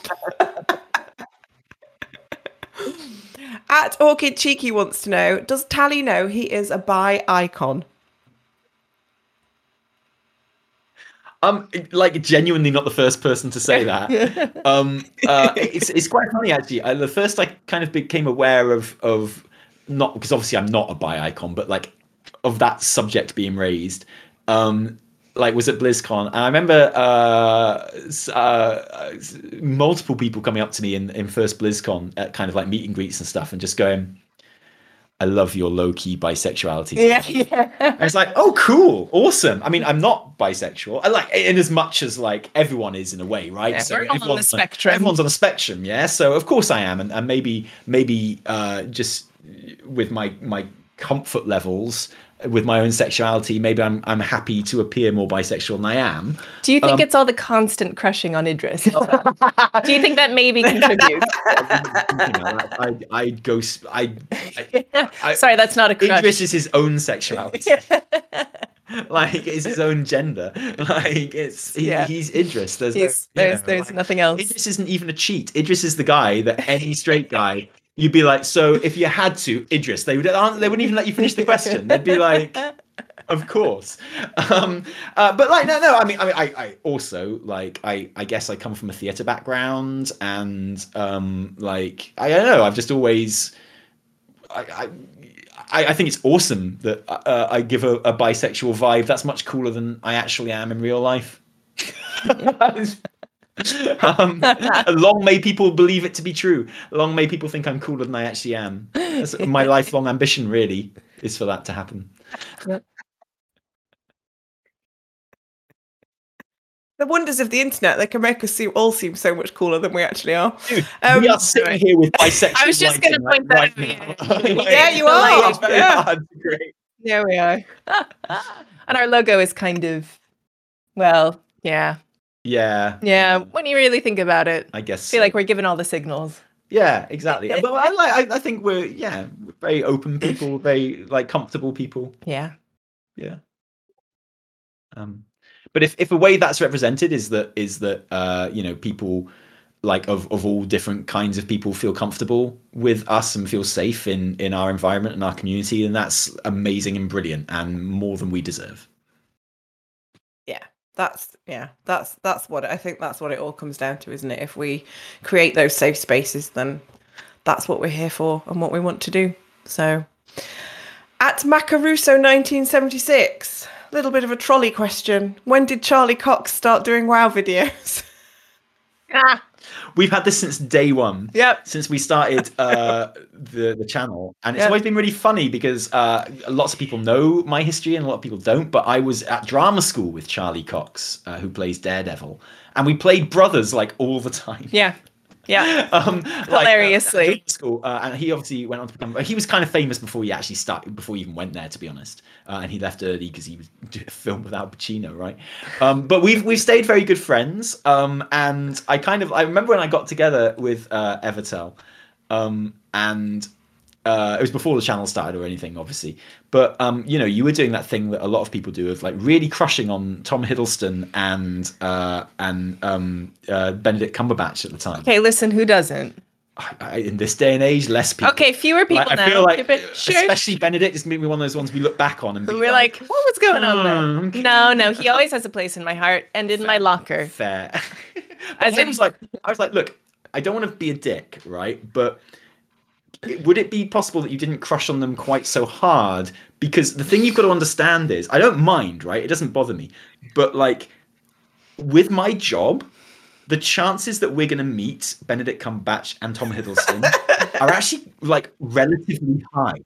At Orchid Cheeky wants to know, does Tally know he is a bi icon? I'm like genuinely not the first person to say <laughs> that. um, uh, it's it's quite funny actually. I, the first I kind of became aware of of not because obviously I'm not a bi icon, but like of that subject being raised. Um, like was at BlizzCon, and I remember uh, uh, multiple people coming up to me in in first BlizzCon at kind of like meet and greets and stuff, and just going, "I love your low key bisexuality." yeah. <laughs> And it's like, oh, cool, awesome. I mean, I'm not bisexual. I like in as much as like everyone is in a way, right? Yeah, we're all on the everyone's spectrum. Everyone's on a spectrum, yeah. So of course I am, and, and maybe maybe uh, just with my my comfort levels with my own sexuality, maybe I'm I'm happy to appear more bisexual than I am. Do you think Um, it's all the constant crushing on Idris? <laughs> <laughs> Do you think that maybe <laughs> contributes? you know, I I go I, I Sorry, that's not a crush. Idris is his own sexuality. like it's his own gender. Like it's he, Yeah. he's Idris. There's no- He's- you there's know, there's like, nothing else. Idris isn't even a cheat. Idris is the guy that any straight guy you'd be like. So if you had to, Idris, they would they wouldn't even let you finish the question. They'd be like. Of course, um, uh, but like no, no. I mean, I mean, I, I also like I, I guess I come from a theatre background, and um, like I don't know. I've just always, I, I, I think it's awesome that uh, I give a, a bisexual vibe. That's much cooler than I actually am in real life. <laughs> <laughs> um, long may people believe it to be true. Long may people think I'm cooler than I actually am. That's <laughs> my lifelong ambition, really, is for that to happen. The wonders of the internet, they can make us seem all seem so much cooler than we actually are. Dude, Um, we are sitting here with bisexual. I was just gonna lighting, point that like, out, right <laughs> yeah. you are. light It's very Yeah. hard to create. There we are. and our logo is kind of, well, yeah, Yeah, yeah. When you really think about it, I guess. I feel like we're given all the signals. Yeah, exactly. but I like. I, I think we're yeah, very open <clears throat> people, very like comfortable people. Yeah. Yeah. Um, but if if a way that's represented is that is that uh you know people like of of all different kinds of people feel comfortable with us and feel safe in in our environment and our community, then that's amazing and brilliant and more than we deserve. That's yeah, that's that's what I think that's what it all comes down to, isn't it? If we create those safe spaces, then that's what we're here for and what we want to do. So At Macaruso 1976, a little bit of a trolley question. When did Charlie Cox start doing WoW videos? <laughs> Ah, We've had this since day one. Yep. Since we started <laughs> uh, the the channel, and it's Yep. always been really funny because uh, lots of people know my history and a lot of people don't. But I was at drama school with Charlie Cox, uh, who plays Daredevil, and we played brothers like all the time. yeah. Yeah. <laughs> um, like, Hilariously. uh, school, uh, and he obviously went on to become. He was kind of famous before he actually started, before he even went there, to be honest. Uh, and he left early because he was doing a film with Al Pacino, right? Um, but we've we've stayed very good friends. Um, and I kind of I remember when I got together with uh, Evitel, um, and uh, it was before the channel started or anything, obviously. But um, you know, you were doing that thing that a lot of people do of like really crushing on Tom Hiddleston and uh, and um, uh, Benedict Cumberbatch at the time. Okay, listen, who doesn't? I, I, in this day and age, less people. Okay, fewer people Like, I now. feel like, sure. especially Benedict, is maybe one of those ones we look back on and be We're like, what was going on "Hmm, there? No, no, he always has a place in my heart and in my locker. fair. <laughs> As I was like, I was like, look, I don't want to be a dick, right? But would it be possible that you didn't crush on them quite so hard? Because the thing you've got to understand is, I don't mind, right? It doesn't bother me, but like with my job. The chances that we're going to meet Benedict Cumberbatch and Tom Hiddleston <laughs> are actually like relatively high.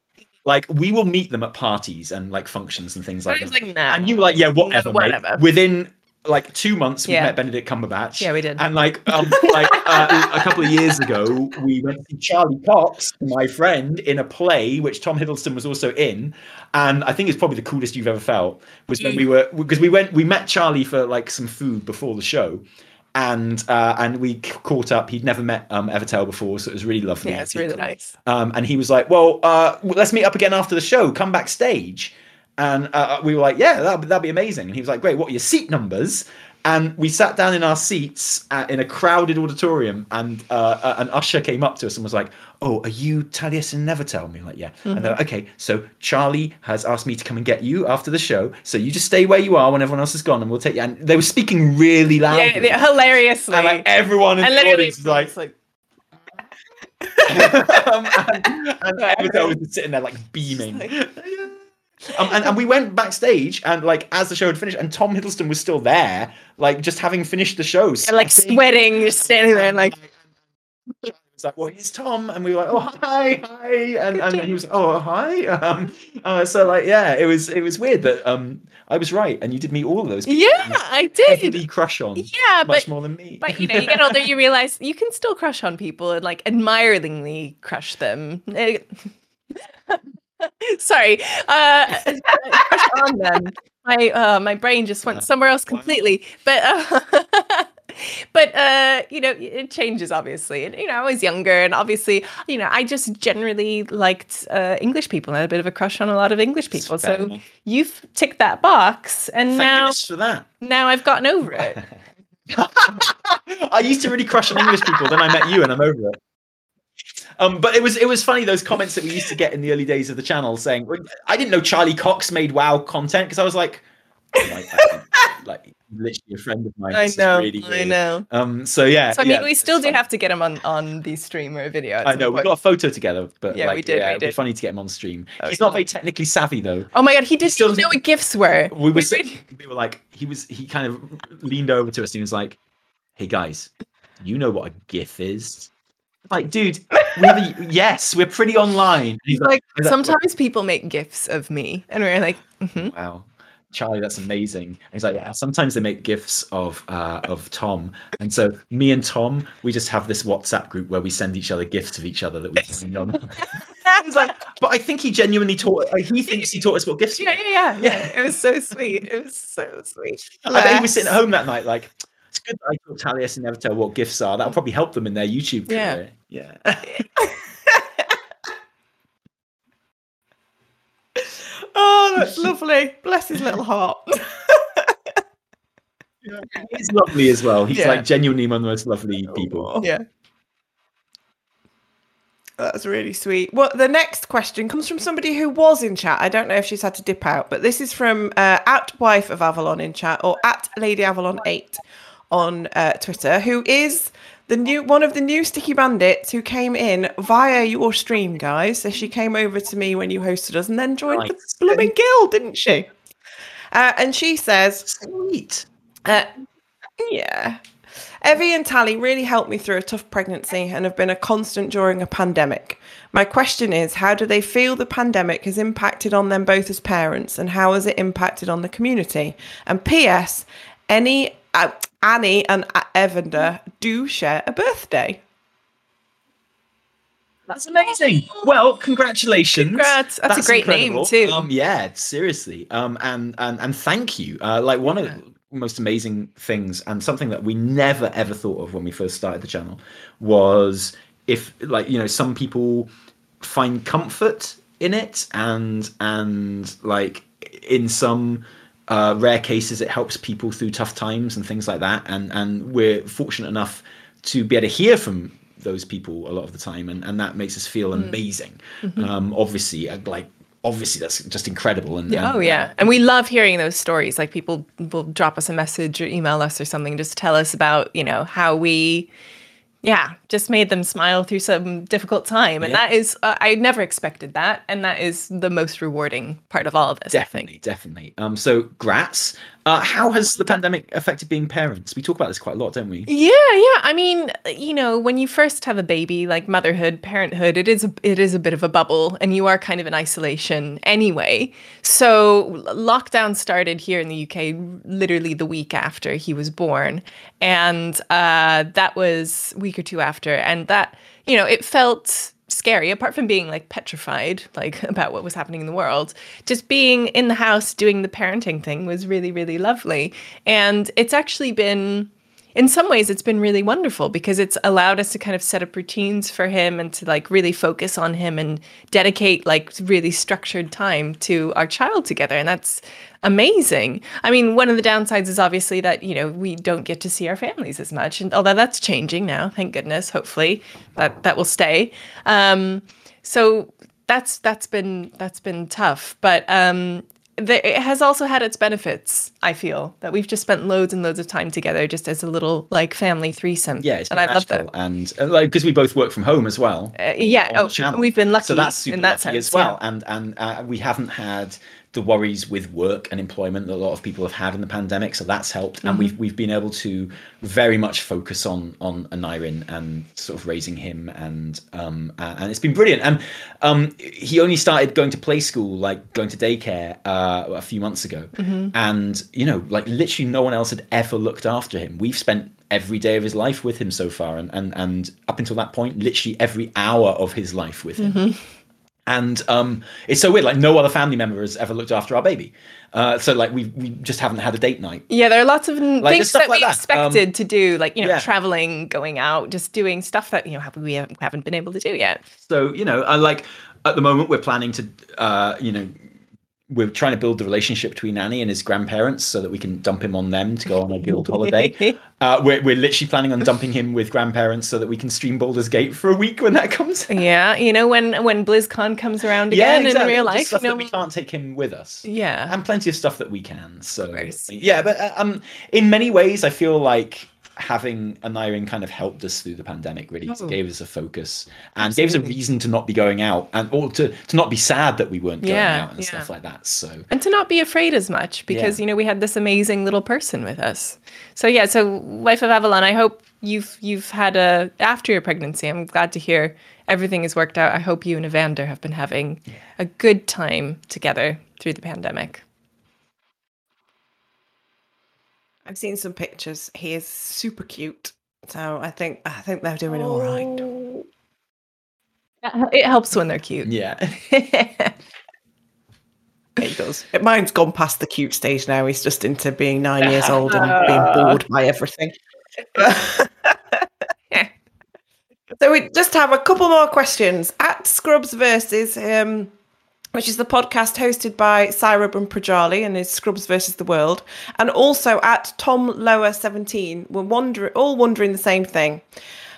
Like we will meet them at parties and like functions and things like that. like, nah. And you like, yeah, whatever, whatever. Within like two months, we Yeah. met Benedict Cumberbatch. Yeah, we did. And like, um, like uh, a couple of years ago, we went to see Charlie Cox, my friend, in a play which Tom Hiddleston was also in. And I think it's probably the coolest you've ever felt was when we were because we went we met Charlie for like some food before the show. And uh, and we caught up. He'd never met um, Evitel before, so it was really lovely. yeah, it's really nice. Um, and he was like, "Well, uh, let's meet up again after the show. Come backstage." And uh, we were like, "Yeah, that'd, that'd be amazing." And he was like, "Great. What are your seat numbers?" And we sat down in our seats uh, in a crowded auditorium, and uh, uh, an usher came up to us and was like, "Oh, are you Taliesin and Evitel?" And we were like, "Yeah." And they're like, "Okay, so Charlie has asked me to come and get you after the show. So you just stay where you are when everyone else is gone, and we'll take you." And they were speaking really loudly. Yeah, yeah, hilariously. and like everyone in and the audience was like, like, <laughs> um, and, and Evitel was just sitting there like <laughs> beaming. <laughs> Um, and, and we went backstage and like as the show had finished and Tom Hiddleston was still there, like just having finished the show. and, like sweating. just standing there and like, It was like, well, here's Tom, and we were like, oh hi, hi, and, and he was, oh hi. Um, uh, so like, yeah, it was it was weird that um I was right, and you did meet all of those. people yeah, I did. heavily crush on Yeah, much but more than me. but you know, you get older, you realize you can still crush on people and like admiringly crush them. <laughs> Sorry, uh, <laughs> <laughs> on them. My uh, my brain just went somewhere else completely. But uh, but uh, you know, it changes obviously. And you know, I was younger, and obviously, you know, I just generally liked uh, English people. I had a bit of a crush on a lot of English people. So you've ticked that box, and Thank now now I've gotten over it. I used to really crush on English people. Then I met you, and I'm over it. Um, but it was it was funny those comments that we used to get in the early days of the channel saying I didn't know Charlie Cox made WoW content because I was like, like, <laughs> like literally a friend of mine. I know, really I know. Um, so yeah, So I mean, yeah, we still do fun. have to get him on on the stream or video. I know we point. got a photo together, but Yeah, like, we did, Yeah, we it'd be did. funny to get him on stream. Oh, He's not very technically savvy though. Oh my god, he did still know what gifts were. We were We we were like he was he kind of leaned over to us and he was like, "Hey guys, you know what a GIF is?" Like, dude, we a, <laughs> yes, we're pretty online. He's like he's sometimes people make gifts of me, and we're like, mhm. wow, Charlie, that's amazing. And he's like, yeah. Sometimes they make gifs of uh, of Tom, and so me and Tom, we just have this WhatsApp group where we send each other gifts of each other that we send on. <laughs> He's like, but I think he genuinely taught. Like, he thinks he taught us what gifts. yeah, were." yeah, yeah, yeah. <laughs> It was so sweet. It was so sweet. I bet he was sitting at home that night, like, it's good that I taught Taliesin and Evitel what gifts are. That'll probably help them in their YouTube Yeah. career. Yeah. <laughs> Oh, <laughs> that's lovely. Bless his little heart. He's lovely as well. He's Yeah. like genuinely one of the most lovely people. Yeah. That's really sweet. Well, the next question comes from somebody who was in chat. I don't know if she's had to dip out, but this is from uh, at wife of Avalon in chat or at Lady Avalon eight on uh, Twitter, who is the new one of the new sticky bandits who came in via your stream, guys. So she came over to me when you hosted us and then joined the Nice. blooming guild, didn't she? Uh, and she says, Sweet. uh, yeah. Evie and Tally really helped me through a tough pregnancy and have been a constant during a pandemic. My question is how do they feel the pandemic has impacted on them both as parents and how has it impacted on the community? And P.S. Any uh, Annie and uh, Evander do share a birthday. That's amazing. Well, congratulations. Congrats. That's a great name, too. Um, yeah, seriously. Um, and and and thank you. Uh, like one of the most amazing things, and something that we never ever thought of when we first started the channel was if like you know some people find comfort in it, and and like in some uh, rare cases it helps people through tough times and things like that. And and we're fortunate enough to be able to hear from those people a lot of the time. And, and that makes us feel amazing. Um obviously uh, like obviously that's just incredible. And, and Oh yeah, and we love hearing those stories. Like people will drop us a message or email us or something, just tell us about you know how we, yeah, just made them smile through some difficult time, and Yeah. that is uh, I never expected that, and that is the most rewarding part of all of this. Definitely definitely um so grats uh how has the pandemic affected being parents we talk about this quite a lot don't we Yeah, yeah. I mean, you know, when you first have a baby, like motherhood, parenthood, it is a, it is a bit of a bubble, and you are kind of in isolation anyway. So lockdown started here in the UK literally the week after he was born, and uh, that was a week or two after, and that you know it felt scary apart from being like petrified like <laughs> about what was happening in the world. Just being in the house doing the parenting thing was really really lovely. And it's actually been in some ways it's been really wonderful because it's allowed us to kind of set up routines for him and to like really focus on him and dedicate like really structured time to our child together. And that's amazing i mean one of the downsides is obviously that you know we don't get to see our families as much and although that's changing now thank goodness hopefully that that will stay um so that's that's been that's been tough but um the, it has also had its benefits. I feel that we've just spent loads and loads of time together, just as a little like family threesome. yeah it's and I love that. and uh, like because we both work from home as well Uh, yeah, oh, we've been lucky so that's super in that lucky sense as well and and uh, we haven't had the worries with work and employment that a lot of people have had in the pandemic so that's helped and Mm-hmm. we've we've been able to very much focus on on Anirin and sort of raising him and um and it's been brilliant and um he only started going to play school like going to daycare uh a few months ago Mm-hmm. and you know like literally no one else had ever looked after him we've spent every day of his life with him so far and and and up until that point literally every hour of his life with him Mm-hmm. And um it's so weird like no other family member has ever looked after our baby uh so like we we just haven't had a date night Yeah, there are lots of Like, things that like we that. Um, expected to do, like you know, yeah. traveling, going out, just doing stuff that you know have- we haven't haven't been able to do yet. so you know I like at the moment we're planning to uh you know we're trying to build the relationship between Annie and his grandparents so that we can dump him on them to go on a guild holiday. <laughs> Uh, we're, we're literally planning on dumping him with grandparents so that we can stream Baldur's Gate for a week when that comes. Yeah, you know when when BlizzCon comes around yeah, again exactly. in real life, stuff you know, that we can't take him with us. yeah, and plenty of stuff that we can. So yeah, but uh, um, in many ways, I feel like having Anirin kind of helped us through the pandemic. Really, Oh. gave us a focus and gave us a reason to not be going out and or to to not be sad that we weren't going Yeah, out and yeah. stuff like that. So and to not be afraid as much because Yeah. you know we had this amazing little person with us. So yeah, so wife of Avalon, I hope you've you've had a after your pregnancy. I'm glad to hear everything has worked out. I hope you and Evander have been having a good time together through the pandemic. I've seen some pictures. He is super cute. So I think I think they're doing all right. It helps when they're cute. yeah, <laughs> It does. Mine's gone past the cute stage now. He's just into being nine years <laughs> old and being bored by everything. <laughs> so we just have a couple more questions at Scrubs versus, um, which is the podcast hosted by and Prajali and is Scrubs versus the World, and also at Tom Lower seventeen. We're wondering, all wondering the same thing.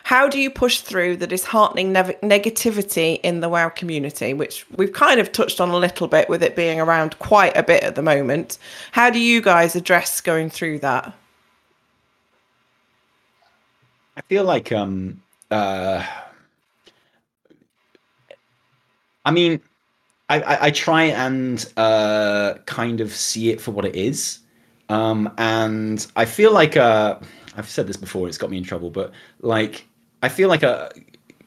How do you push through the disheartening nev- negativity in the WoW community, which we've kind of touched on a little bit with it being around quite a bit at the moment? How do you guys address going through that? I feel like um uh I mean I, I, I try and uh kind of see it for what it is. Um and I feel like uh I've said this before, it's got me in trouble, but like I feel like a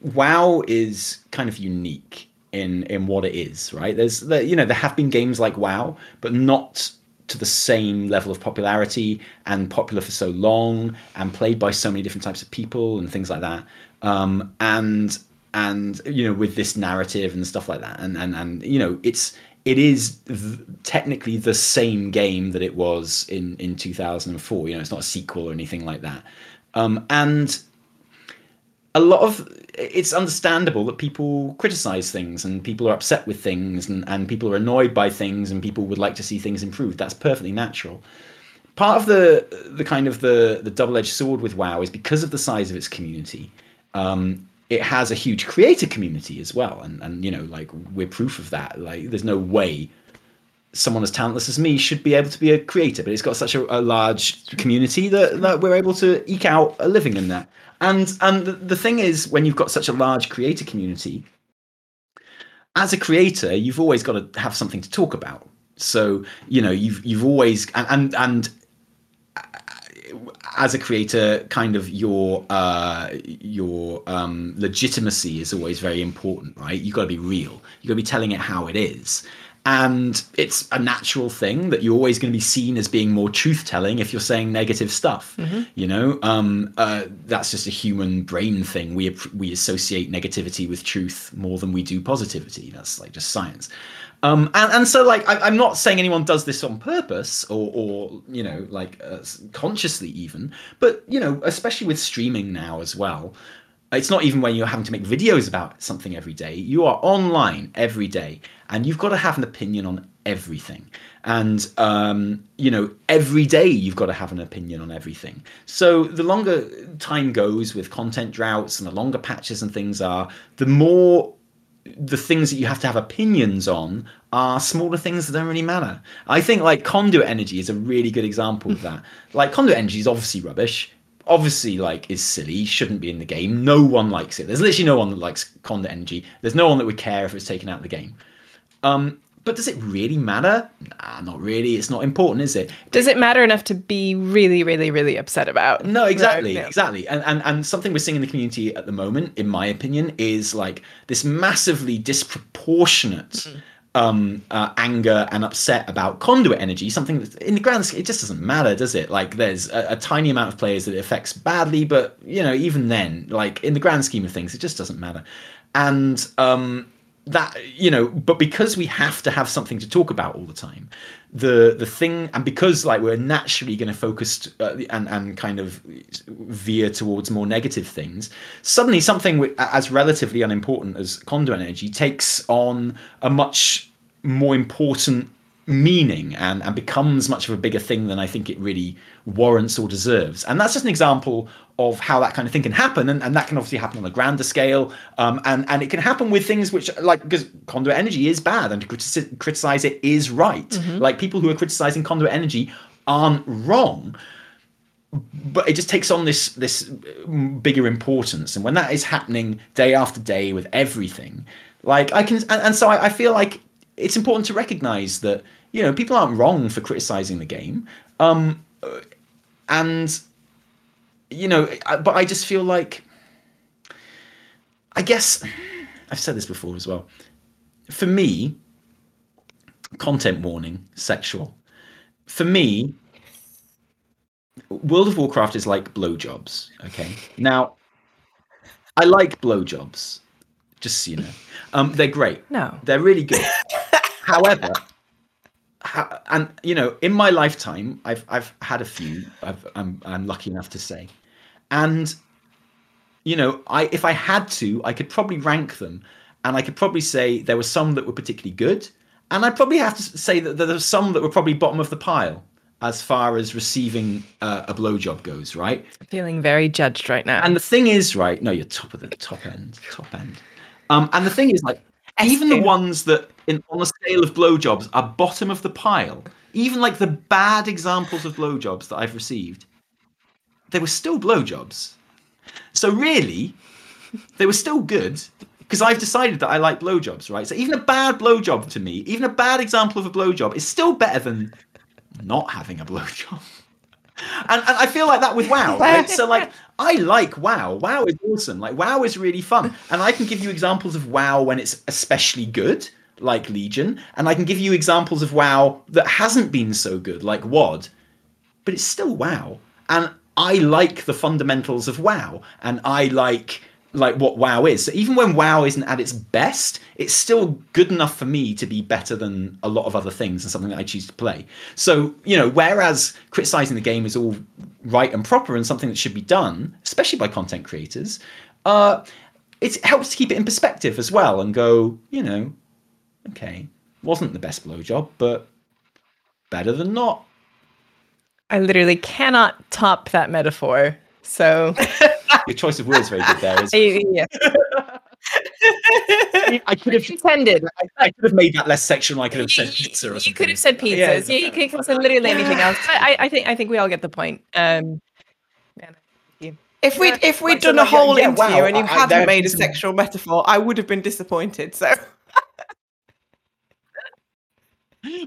WoW is kind of unique in in what it is, right? There's the, you know there have been games like WoW, but not to the same level of popularity and popular for so long and played by so many different types of people and things like that. Um, and and you know with this narrative and stuff like that, and and and you know it's it is th- technically the same game that it was in in 2004. You know, it's not a sequel or anything like that. Um, and a lot of it's understandable that people criticize things and people are upset with things and, and people are annoyed by things and people would like to see things improved that's perfectly natural part of the the kind of the the double-edged sword with wow is because of the size of its community um, it has a huge creator community as well. And and you know like we're proof of that. Like there's no way someone as talentless as me should be able to be a creator but it's got such a, a large community that, that we're able to eke out a living in that. And and the, the thing is when you've got such a large creator community as a creator you've always got to have something to talk about. So you know you've you've always and and, and as a creator kind of your uh your um legitimacy is always very important right? You've got to be real. You've got to be telling it how it is. And it's a natural thing that you're always going to be seen as being more truth telling if you're saying negative stuff Mm-hmm. you know? Um, uh, that's just a human brain thing. We we associate negativity with truth more than we do positivity. That's like just science um, and, and so like I, i'm not saying anyone does this on purpose or or you know like uh, consciously even but you know especially with streaming now as well it's not even when you're having to make videos about something every day. You are online every day and you've got to have an opinion on everything. And um, you know every day you've got to have an opinion on everything. So the longer time goes with content droughts and the longer patches and things are the more the things that you have to have opinions on are smaller things that don't really matter. I think like conduit energy is a really good example of that. <laughs> Like conduit energy is obviously rubbish. Obviously, like is silly, shouldn't be in the game. No one likes it. There's literally no one that likes conduit energy. There's no one that would care if it's taken out of the game. Um, but does it really matter? Nah, not really. It's not important, is it? Does it matter enough to be really, really, really upset about? No, exactly, exactly. And, and and something we're seeing in the community at the moment, in my opinion, is like this massively disproportionate Mm-hmm. um, uh, anger and upset about conduit energy. Something that in the grand scale, it just doesn't matter, does it? Like there's a, a tiny amount of players that it affects badly, but you know, even then, like in the grand scheme of things, it just doesn't matter. And um, that you know but because we have to have something to talk about all the time the the thing and because like we're naturally going to focus uh, and and kind of veer towards more negative things suddenly something as relatively unimportant as conduit energy takes on a much more important meaning and and becomes much of a bigger thing than i think it really warrants or deserves. And that's just an example of how that kind of thing can happen. And, and that can obviously happen on a grander scale. Um, and and it can happen with things which like because conduit energy is bad and to critici- criticize it is right. Like people who are criticizing conduit energy aren't wrong. But it just takes on this this mm, bigger importance. And when that is happening day after day with everything like i can and, and so I, I feel like it's important to recognize that you know people aren't wrong for criticizing the game. Um and you know I- but i just feel like i guess i've said this before as well. For me content warning sexual. For me world of warcraft is like blowjobs okay? Now i like blowjobs just so you know. Um they're great. No. they're really good. <laughs> However ha- and you know in my lifetime i've i've had a few I've, i'm i'm lucky enough to say and you know i if i had to i could probably rank them and i could probably say there were some that were particularly good and i'd probably have to say that there were some that were probably bottom of the pile as far as receiving uh, a blowjob goes right Feeling very judged right now. and the thing is, right? No, you're top of the top end, top end. Um, and the thing is, like, even the ones that, in on the scale of blowjobs, are bottom of the pile. Even like the bad examples of blowjobs that I've received, they were still blowjobs. So really, they were still good because I've decided that I like blowjobs, right? So even a bad blowjob to me, even a bad example of a blowjob, is still better than not having a blowjob. <laughs> And, and I feel like that with <laughs> WoW. Right? So like I like WoW. WoW is awesome. Like WoW is really fun, <laughs> and I can give you examples of WoW when it's especially good, like Legion, and I can give you examples of WoW that hasn't been so good, like WoD, but it's still WoW, and I like the fundamentals of WoW, and I like like what WoW is. So even when WoW isn't at its best, it's still good enough for me to be better than a lot of other things and something that I choose to play. So, you know, whereas criticizing the game is all right and proper and something that should be done, especially by content creators, uh, it helps to keep it in perspective as well and go, you know, okay, wasn't the best blowjob, but better than not. I literally cannot top that metaphor. So <laughs> Your choice of words very good there. Is <laughs> yeah. <laughs> I could have intended. I, I could have made that less sexual. I could have said pizza or You something. could have said pizzas. Yeah. Yeah, you could have said literally anything else. I, I- I think I think we all get the point. Um, If we'd if we'd like, so done a whole yeah, interview wow, and you I- I- hadn't made a sexual metaphor, I would have been disappointed. So <laughs>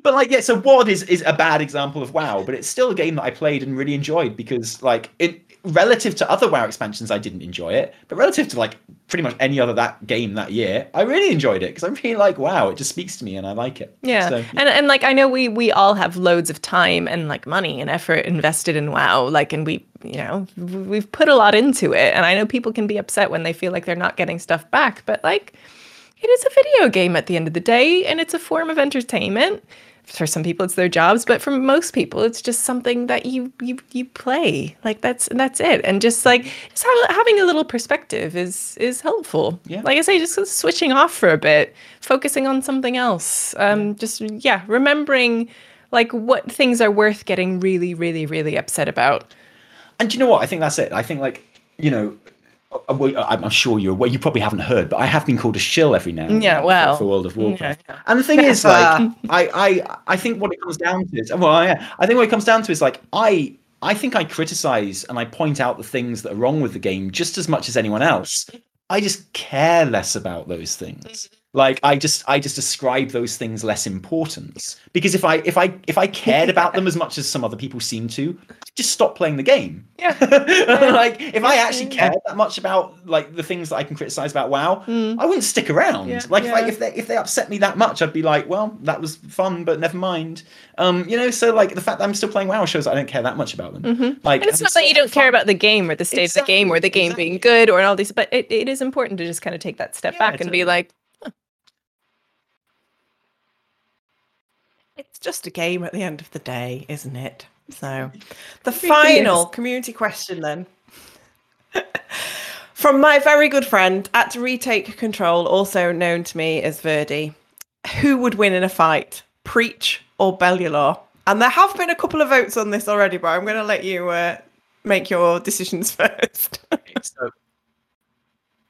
But like, yeah, so WoD is is a bad example of WoW, but it's still a game that I played and really enjoyed because, like, it relative to other WoW expansions, I didn't enjoy it, but relative to like pretty much any other that game that year, I really enjoyed it because I'm really like WoW. It just speaks to me and I like it. Yeah. So, And and like I know we we all have loads of time and like money and effort invested in WoW. Like and we you know we've put a lot into it. And I know people can be upset when they feel like they're not getting stuff back, but like it is a video game at the end of the day and it's a form of entertainment. For some people it's their jobs, but for most people it's just something that you you you play. Like that's that's it. And just like just ha- having a little perspective is is helpful. Yeah. Like I say, just switching off for a bit, focusing on something else. Um, just yeah, remembering like what things are worth getting really, really, really upset about. and do you know what? I think that's it. I think like you know. Uh, well, I'm sure you're aware. You probably haven't heard, but I have been called a shill every now and Yeah, then for- well, for World of Warcraft. yeah. And the thing is, like, <laughs> I, I, I think what it comes down to is, well, yeah, I think what it comes down to is like, I, I think I criticize and I point out the things that are wrong with the game just as much as anyone else. I just care less about those things. Like, I just, I just ascribe those things less importance because if I, if I, if I cared <laughs> about them as much as some other people seem to, just stop playing the game. Yeah. <laughs> like, if I actually cared that much about like the things that I can criticize about WoW, I wouldn't stick around. Yeah, like if, I, if they if they upset me that much, I'd be like, well, that was fun, but never mind. Um, you know, so like the fact that I'm still playing WoW shows I don't care that much about them. Like, Mm-hmm. And it's not that you don't care fun. about the game or the state of the game or the game Exactly, being good or all these, but it, it is important to just kind of take that step Yeah, back and be like, just a game at the end of the day, isn't it? So the final community question then. <laughs> From my very good friend at Retake Control, also known to me as Verdi, who would win in a fight, Preach or Bellular? And there have been a couple of votes on this already, but I'm going to let you uh, make your decisions <laughs> first. so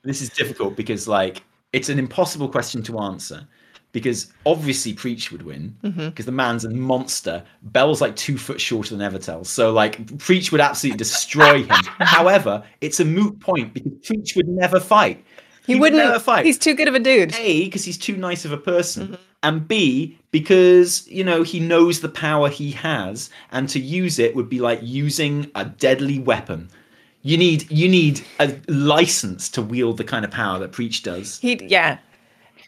this is difficult because like it's an impossible question to answer because obviously preach would win mm-hmm. because the man's a monster. Bell's like two foot shorter than Evitel so like preach would absolutely destroy him. <laughs> However it's a moot point because preach would never fight. He, would wouldn't, never fight. He's too good of a dude. a because he's too nice of a person. Mm-hmm. And b because you know he knows the power he has and to use it would be like using a deadly weapon. You need you need a license to wield the kind of power that preach does. He, yeah.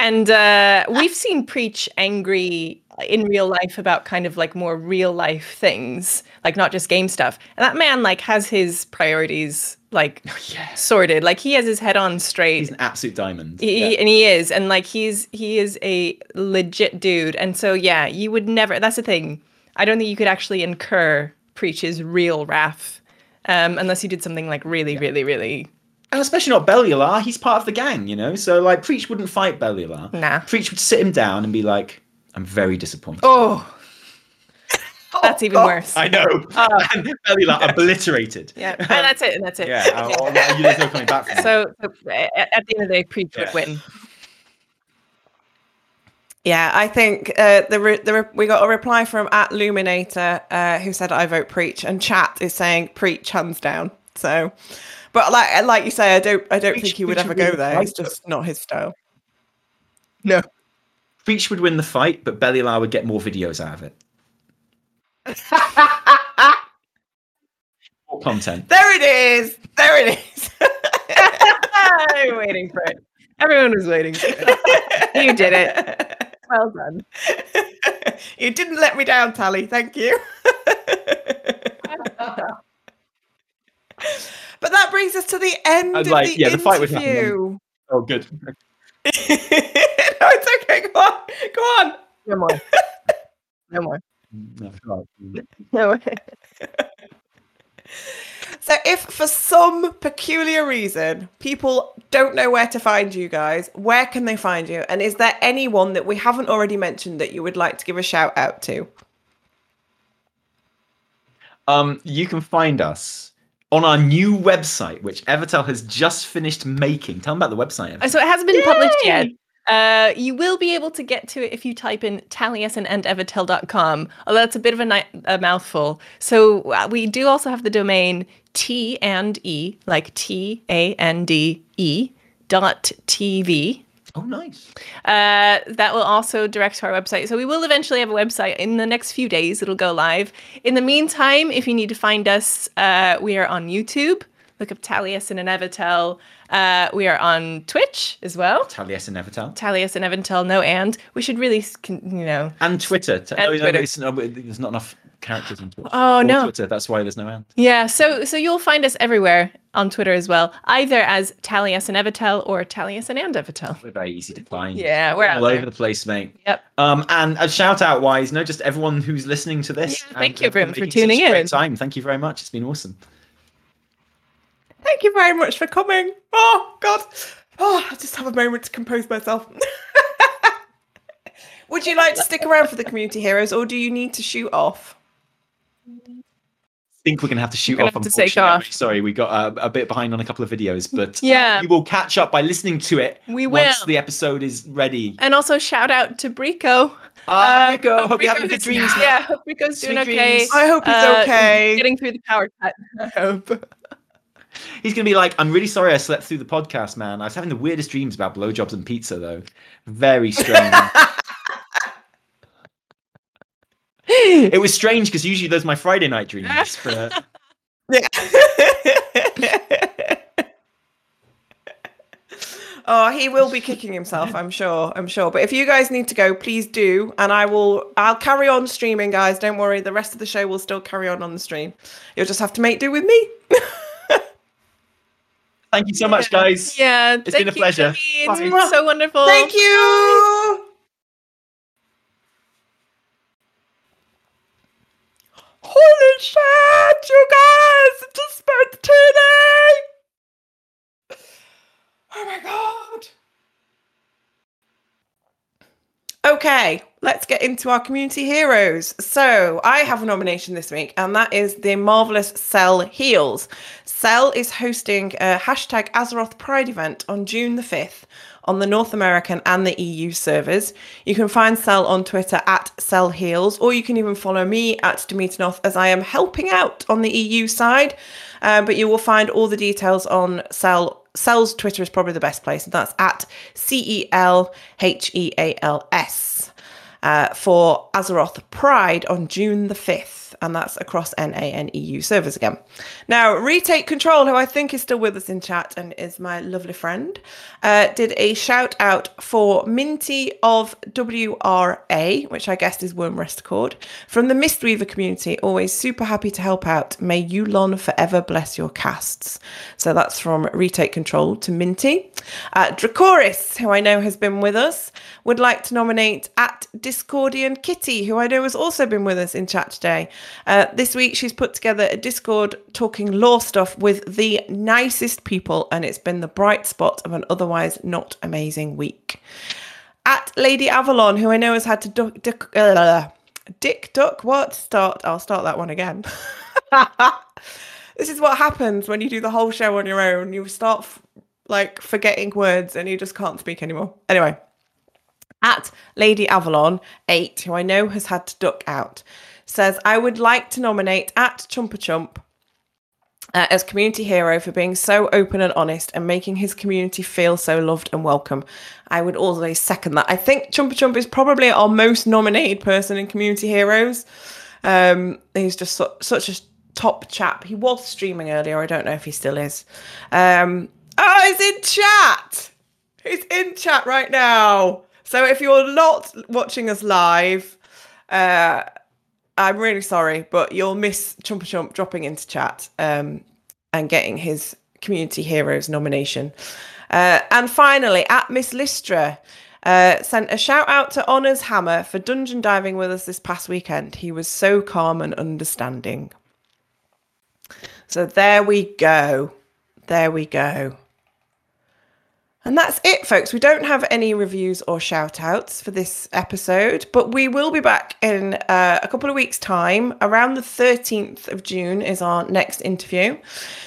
And uh, we've seen Preach angry in real life about kind of like more real life things, like not just game stuff. And that man like has his priorities like <laughs> sorted. Like he has his head on straight. he's an absolute diamond He, Yeah. and he is and like he's he is a legit dude and so yeah you would never that's the thing i don't think you could actually incur preach's real wrath um unless you did something like really really really and especially not Bellular, he's part of the gang, you know. So like, Preach wouldn't fight Bellular. Nah. Preach would sit him down and be like, "I'm very disappointed." oh <laughs> that's even worse I know. <laughs> and Bellular obliterated. yeah and that's it and that's it Yeah. oh, oh, yeah, there's no coming back from so, so at, at the end of the day preach Yeah. would win Yeah, I think uh, the re- the re- we got a reply from at Luminator uh, who said I vote preach, and chat is saying preach hands down. So, but like like you say, I don't I don't Which- think he would which ever would go there. right, It's just not his style. No. Preach would win the fight, but Bellular would get more videos out of it. <laughs> More content. There it is. There it is. <laughs> I'm waiting for it. Everyone was waiting for it. <laughs> You did it. Well done. you didn't let me down, Tally. Thank you. But that brings us to the end I'd of like- the yeah, the fight would happen interview. Oh, good. <laughs> no, it's okay. Go on. Go on. No more. No more. No, right. No more. <laughs> So, if for some peculiar reason people don't know where to find you guys, where can they find you? And is there anyone that we haven't already mentioned that you would like to give a shout out to? Um, you can find us on our new website, which Evitel has just finished making. Tell them about the website. Evitel. So it hasn't been published yet. Uh, you will be able to get to it if you type in taliesin and evitel.com, although it's a bit of a, ni- a mouthful. So uh, we do also have the domain T and E, like T A N D E dot TV. Oh, nice. Uh, that will also direct to our website. So we will eventually have a website in the next few days. It'll go live. In the meantime, if you need to find us, uh, we are on YouTube. Look up Taliesin and Evitel. Uh, we are on Twitch as well. Talies and Evitel. Talius and Evitel, no and. We should really, you know. And Twitter. And oh, no, Twitter. it's- no, there's not enough characters in Twitter. Oh, Or no. Twitter. That's why there's no end. Yeah, so so you'll find us everywhere on Twitter as well, either as Talius and Evitel or Talius and and Evitel. We're very easy to find. Yeah, we're out all there. over the place, mate. Yep. Um, and a shout out wise, no, just everyone who's listening to this. Yeah, thank and, you uh, everyone for tuning a great in. Time. Thank you very much. It's been awesome. Thank you very much for coming. Oh, God. Oh, I just have a moment to compose myself. <laughs> Would you like to stick around for the community heroes or do you need to shoot off? Think we're gonna have to shoot off. have to take off. Sorry, we got uh, a bit behind on a couple of videos, <laughs> but Yeah. you will catch up by listening to it. We once will. the episode is ready. And also shout out to Bricco. Ah, Uh, Rico, hope you're having Bricco's- good dreams. Yeah, hope Bricco's doing Sweet okay. dreams. I hope he's Uh, okay. Getting through the power cut. <laughs> I hope. He's gonna be like, I'm really sorry I slept through the podcast, man. I was having the weirdest dreams about blowjobs and pizza, though. Very strange. <laughs> it was strange because usually those are my Friday night dreams. But Yeah. <laughs> oh, he will be kicking himself, I'm sure. I'm sure. But if you guys need to go, please do. And I will I'll carry on streaming, guys. Don't worry. The rest of the show will still carry on on the stream. You'll just have to make do with me. thank you so much, guys. Yeah, it's been a pleasure. Jimmy. It's been so wonderful. Thank you. Holy shit, you guys! Just spent today! Oh my god. Okay, let's get into our community heroes. So, I have a nomination this week, and that is the marvelous Cel Heals. Cel is hosting a hashtag Azeroth Pride event on June the 5th on the North American and the EU servers. You can find Cel on Twitter at Cel Heals, or you can even follow me at Demeternoth as I am helping out on the EU side. Uh, but you will find all the details on Cel. Cel's Twitter is probably the best place, and that's at C E L H E A L S uh, for Azeroth Pride on June the 5th. And that's across NA and EU servers again. Now, Retake Control, who I think is still with us in chat and is my lovely friend, uh, did a shout out for Minty of WRA, which I guess is Wyrmrest Accord, from the Mistweaver community. Always super happy to help out. May Yu'lon forever bless your casts. So that's from Retake Control to Minty. Uh, Dracoris, who I know has been with us, would like to nominate at Discordian Kitty, who I know has also been with us in chat today. Uh, this week, she's put together a Discord talking lore stuff with the nicest people, and it's been the bright spot of an otherwise not amazing week. At Lady Avalon, who I know has had to duck, duck, uh, Dick Duck, what? Start, I'll start that one again. <laughs> this is what happens when you do the whole show on your own. You start f- like forgetting words and you just can't speak anymore. Anyway, at Lady Avalon 8, who I know has had to duck out, says, I would like to nominate at Chumpa Chump uh, as community hero for being so open and honest and making his community feel so loved and welcome. I would always second that. I think Chumpa Chump is probably our most nominated person in community heroes. Um, he's just su- such a top chap. He was streaming earlier. I don't know if he still is. Um, oh, he's in chat. He's in chat right now. So if you're not watching us live, uh, I'm really sorry, but you'll miss Chumpa Chump dropping into chat um, and getting his Community Heroes nomination. Uh, and finally, at Miss Listra, uh, sent a shout out to Honours Hammer for dungeon diving with us this past weekend. He was so calm and understanding. So there we go. There we go. And that's it, folks. We don't have any reviews or shout outs for this episode, but we will be back in uh, a couple of weeks' time. Around the 13th of June is our next interview.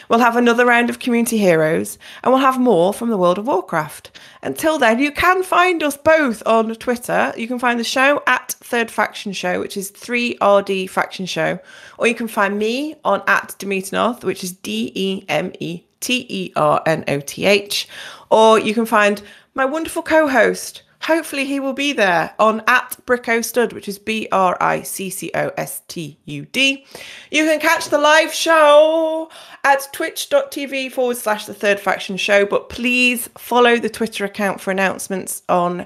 We'll have another round of Community Heroes and we'll have more from the World of Warcraft. Until then, you can find us both on Twitter. You can find the show at Third Faction Show, which is 3RD Faction Show, or you can find me on at Demeternoth, which is D E M E T E R N O T H, or you can find my wonderful co host. Hopefully, he will be there on at Bricco Stud, which is B R I C C O S T U D. You can catch the live show at twitch.tv forward slash the third faction show, but please follow the Twitter account for announcements on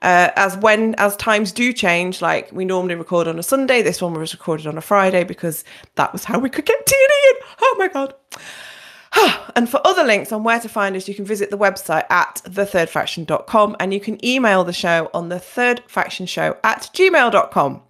uh, as when as times do change. Like we normally record on a Sunday, this one was recorded on a Friday because that was how we could get TNA in. Oh my god. <sighs> and for other links on where to find us, you can visit the website at thethirdfaction.com and you can email the show on the third faction show at gmail.com.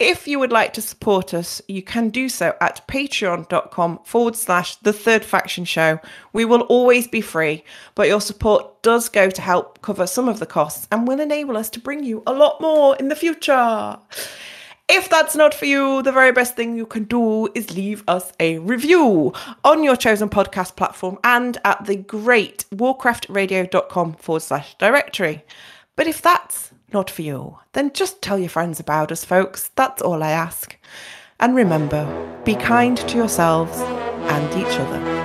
If you would like to support us, you can do so at patreon.com forward slash the third faction show. We will always be free, but your support does go to help cover some of the costs and will enable us to bring you a lot more in the future. If that's not for you, the very best thing you can do is leave us a review on your chosen podcast platform and at the great warcraftradio.com forward slash directory. But if that's not for you, then just tell your friends about us, folks. That's all I ask. And remember, be kind to yourselves and each other.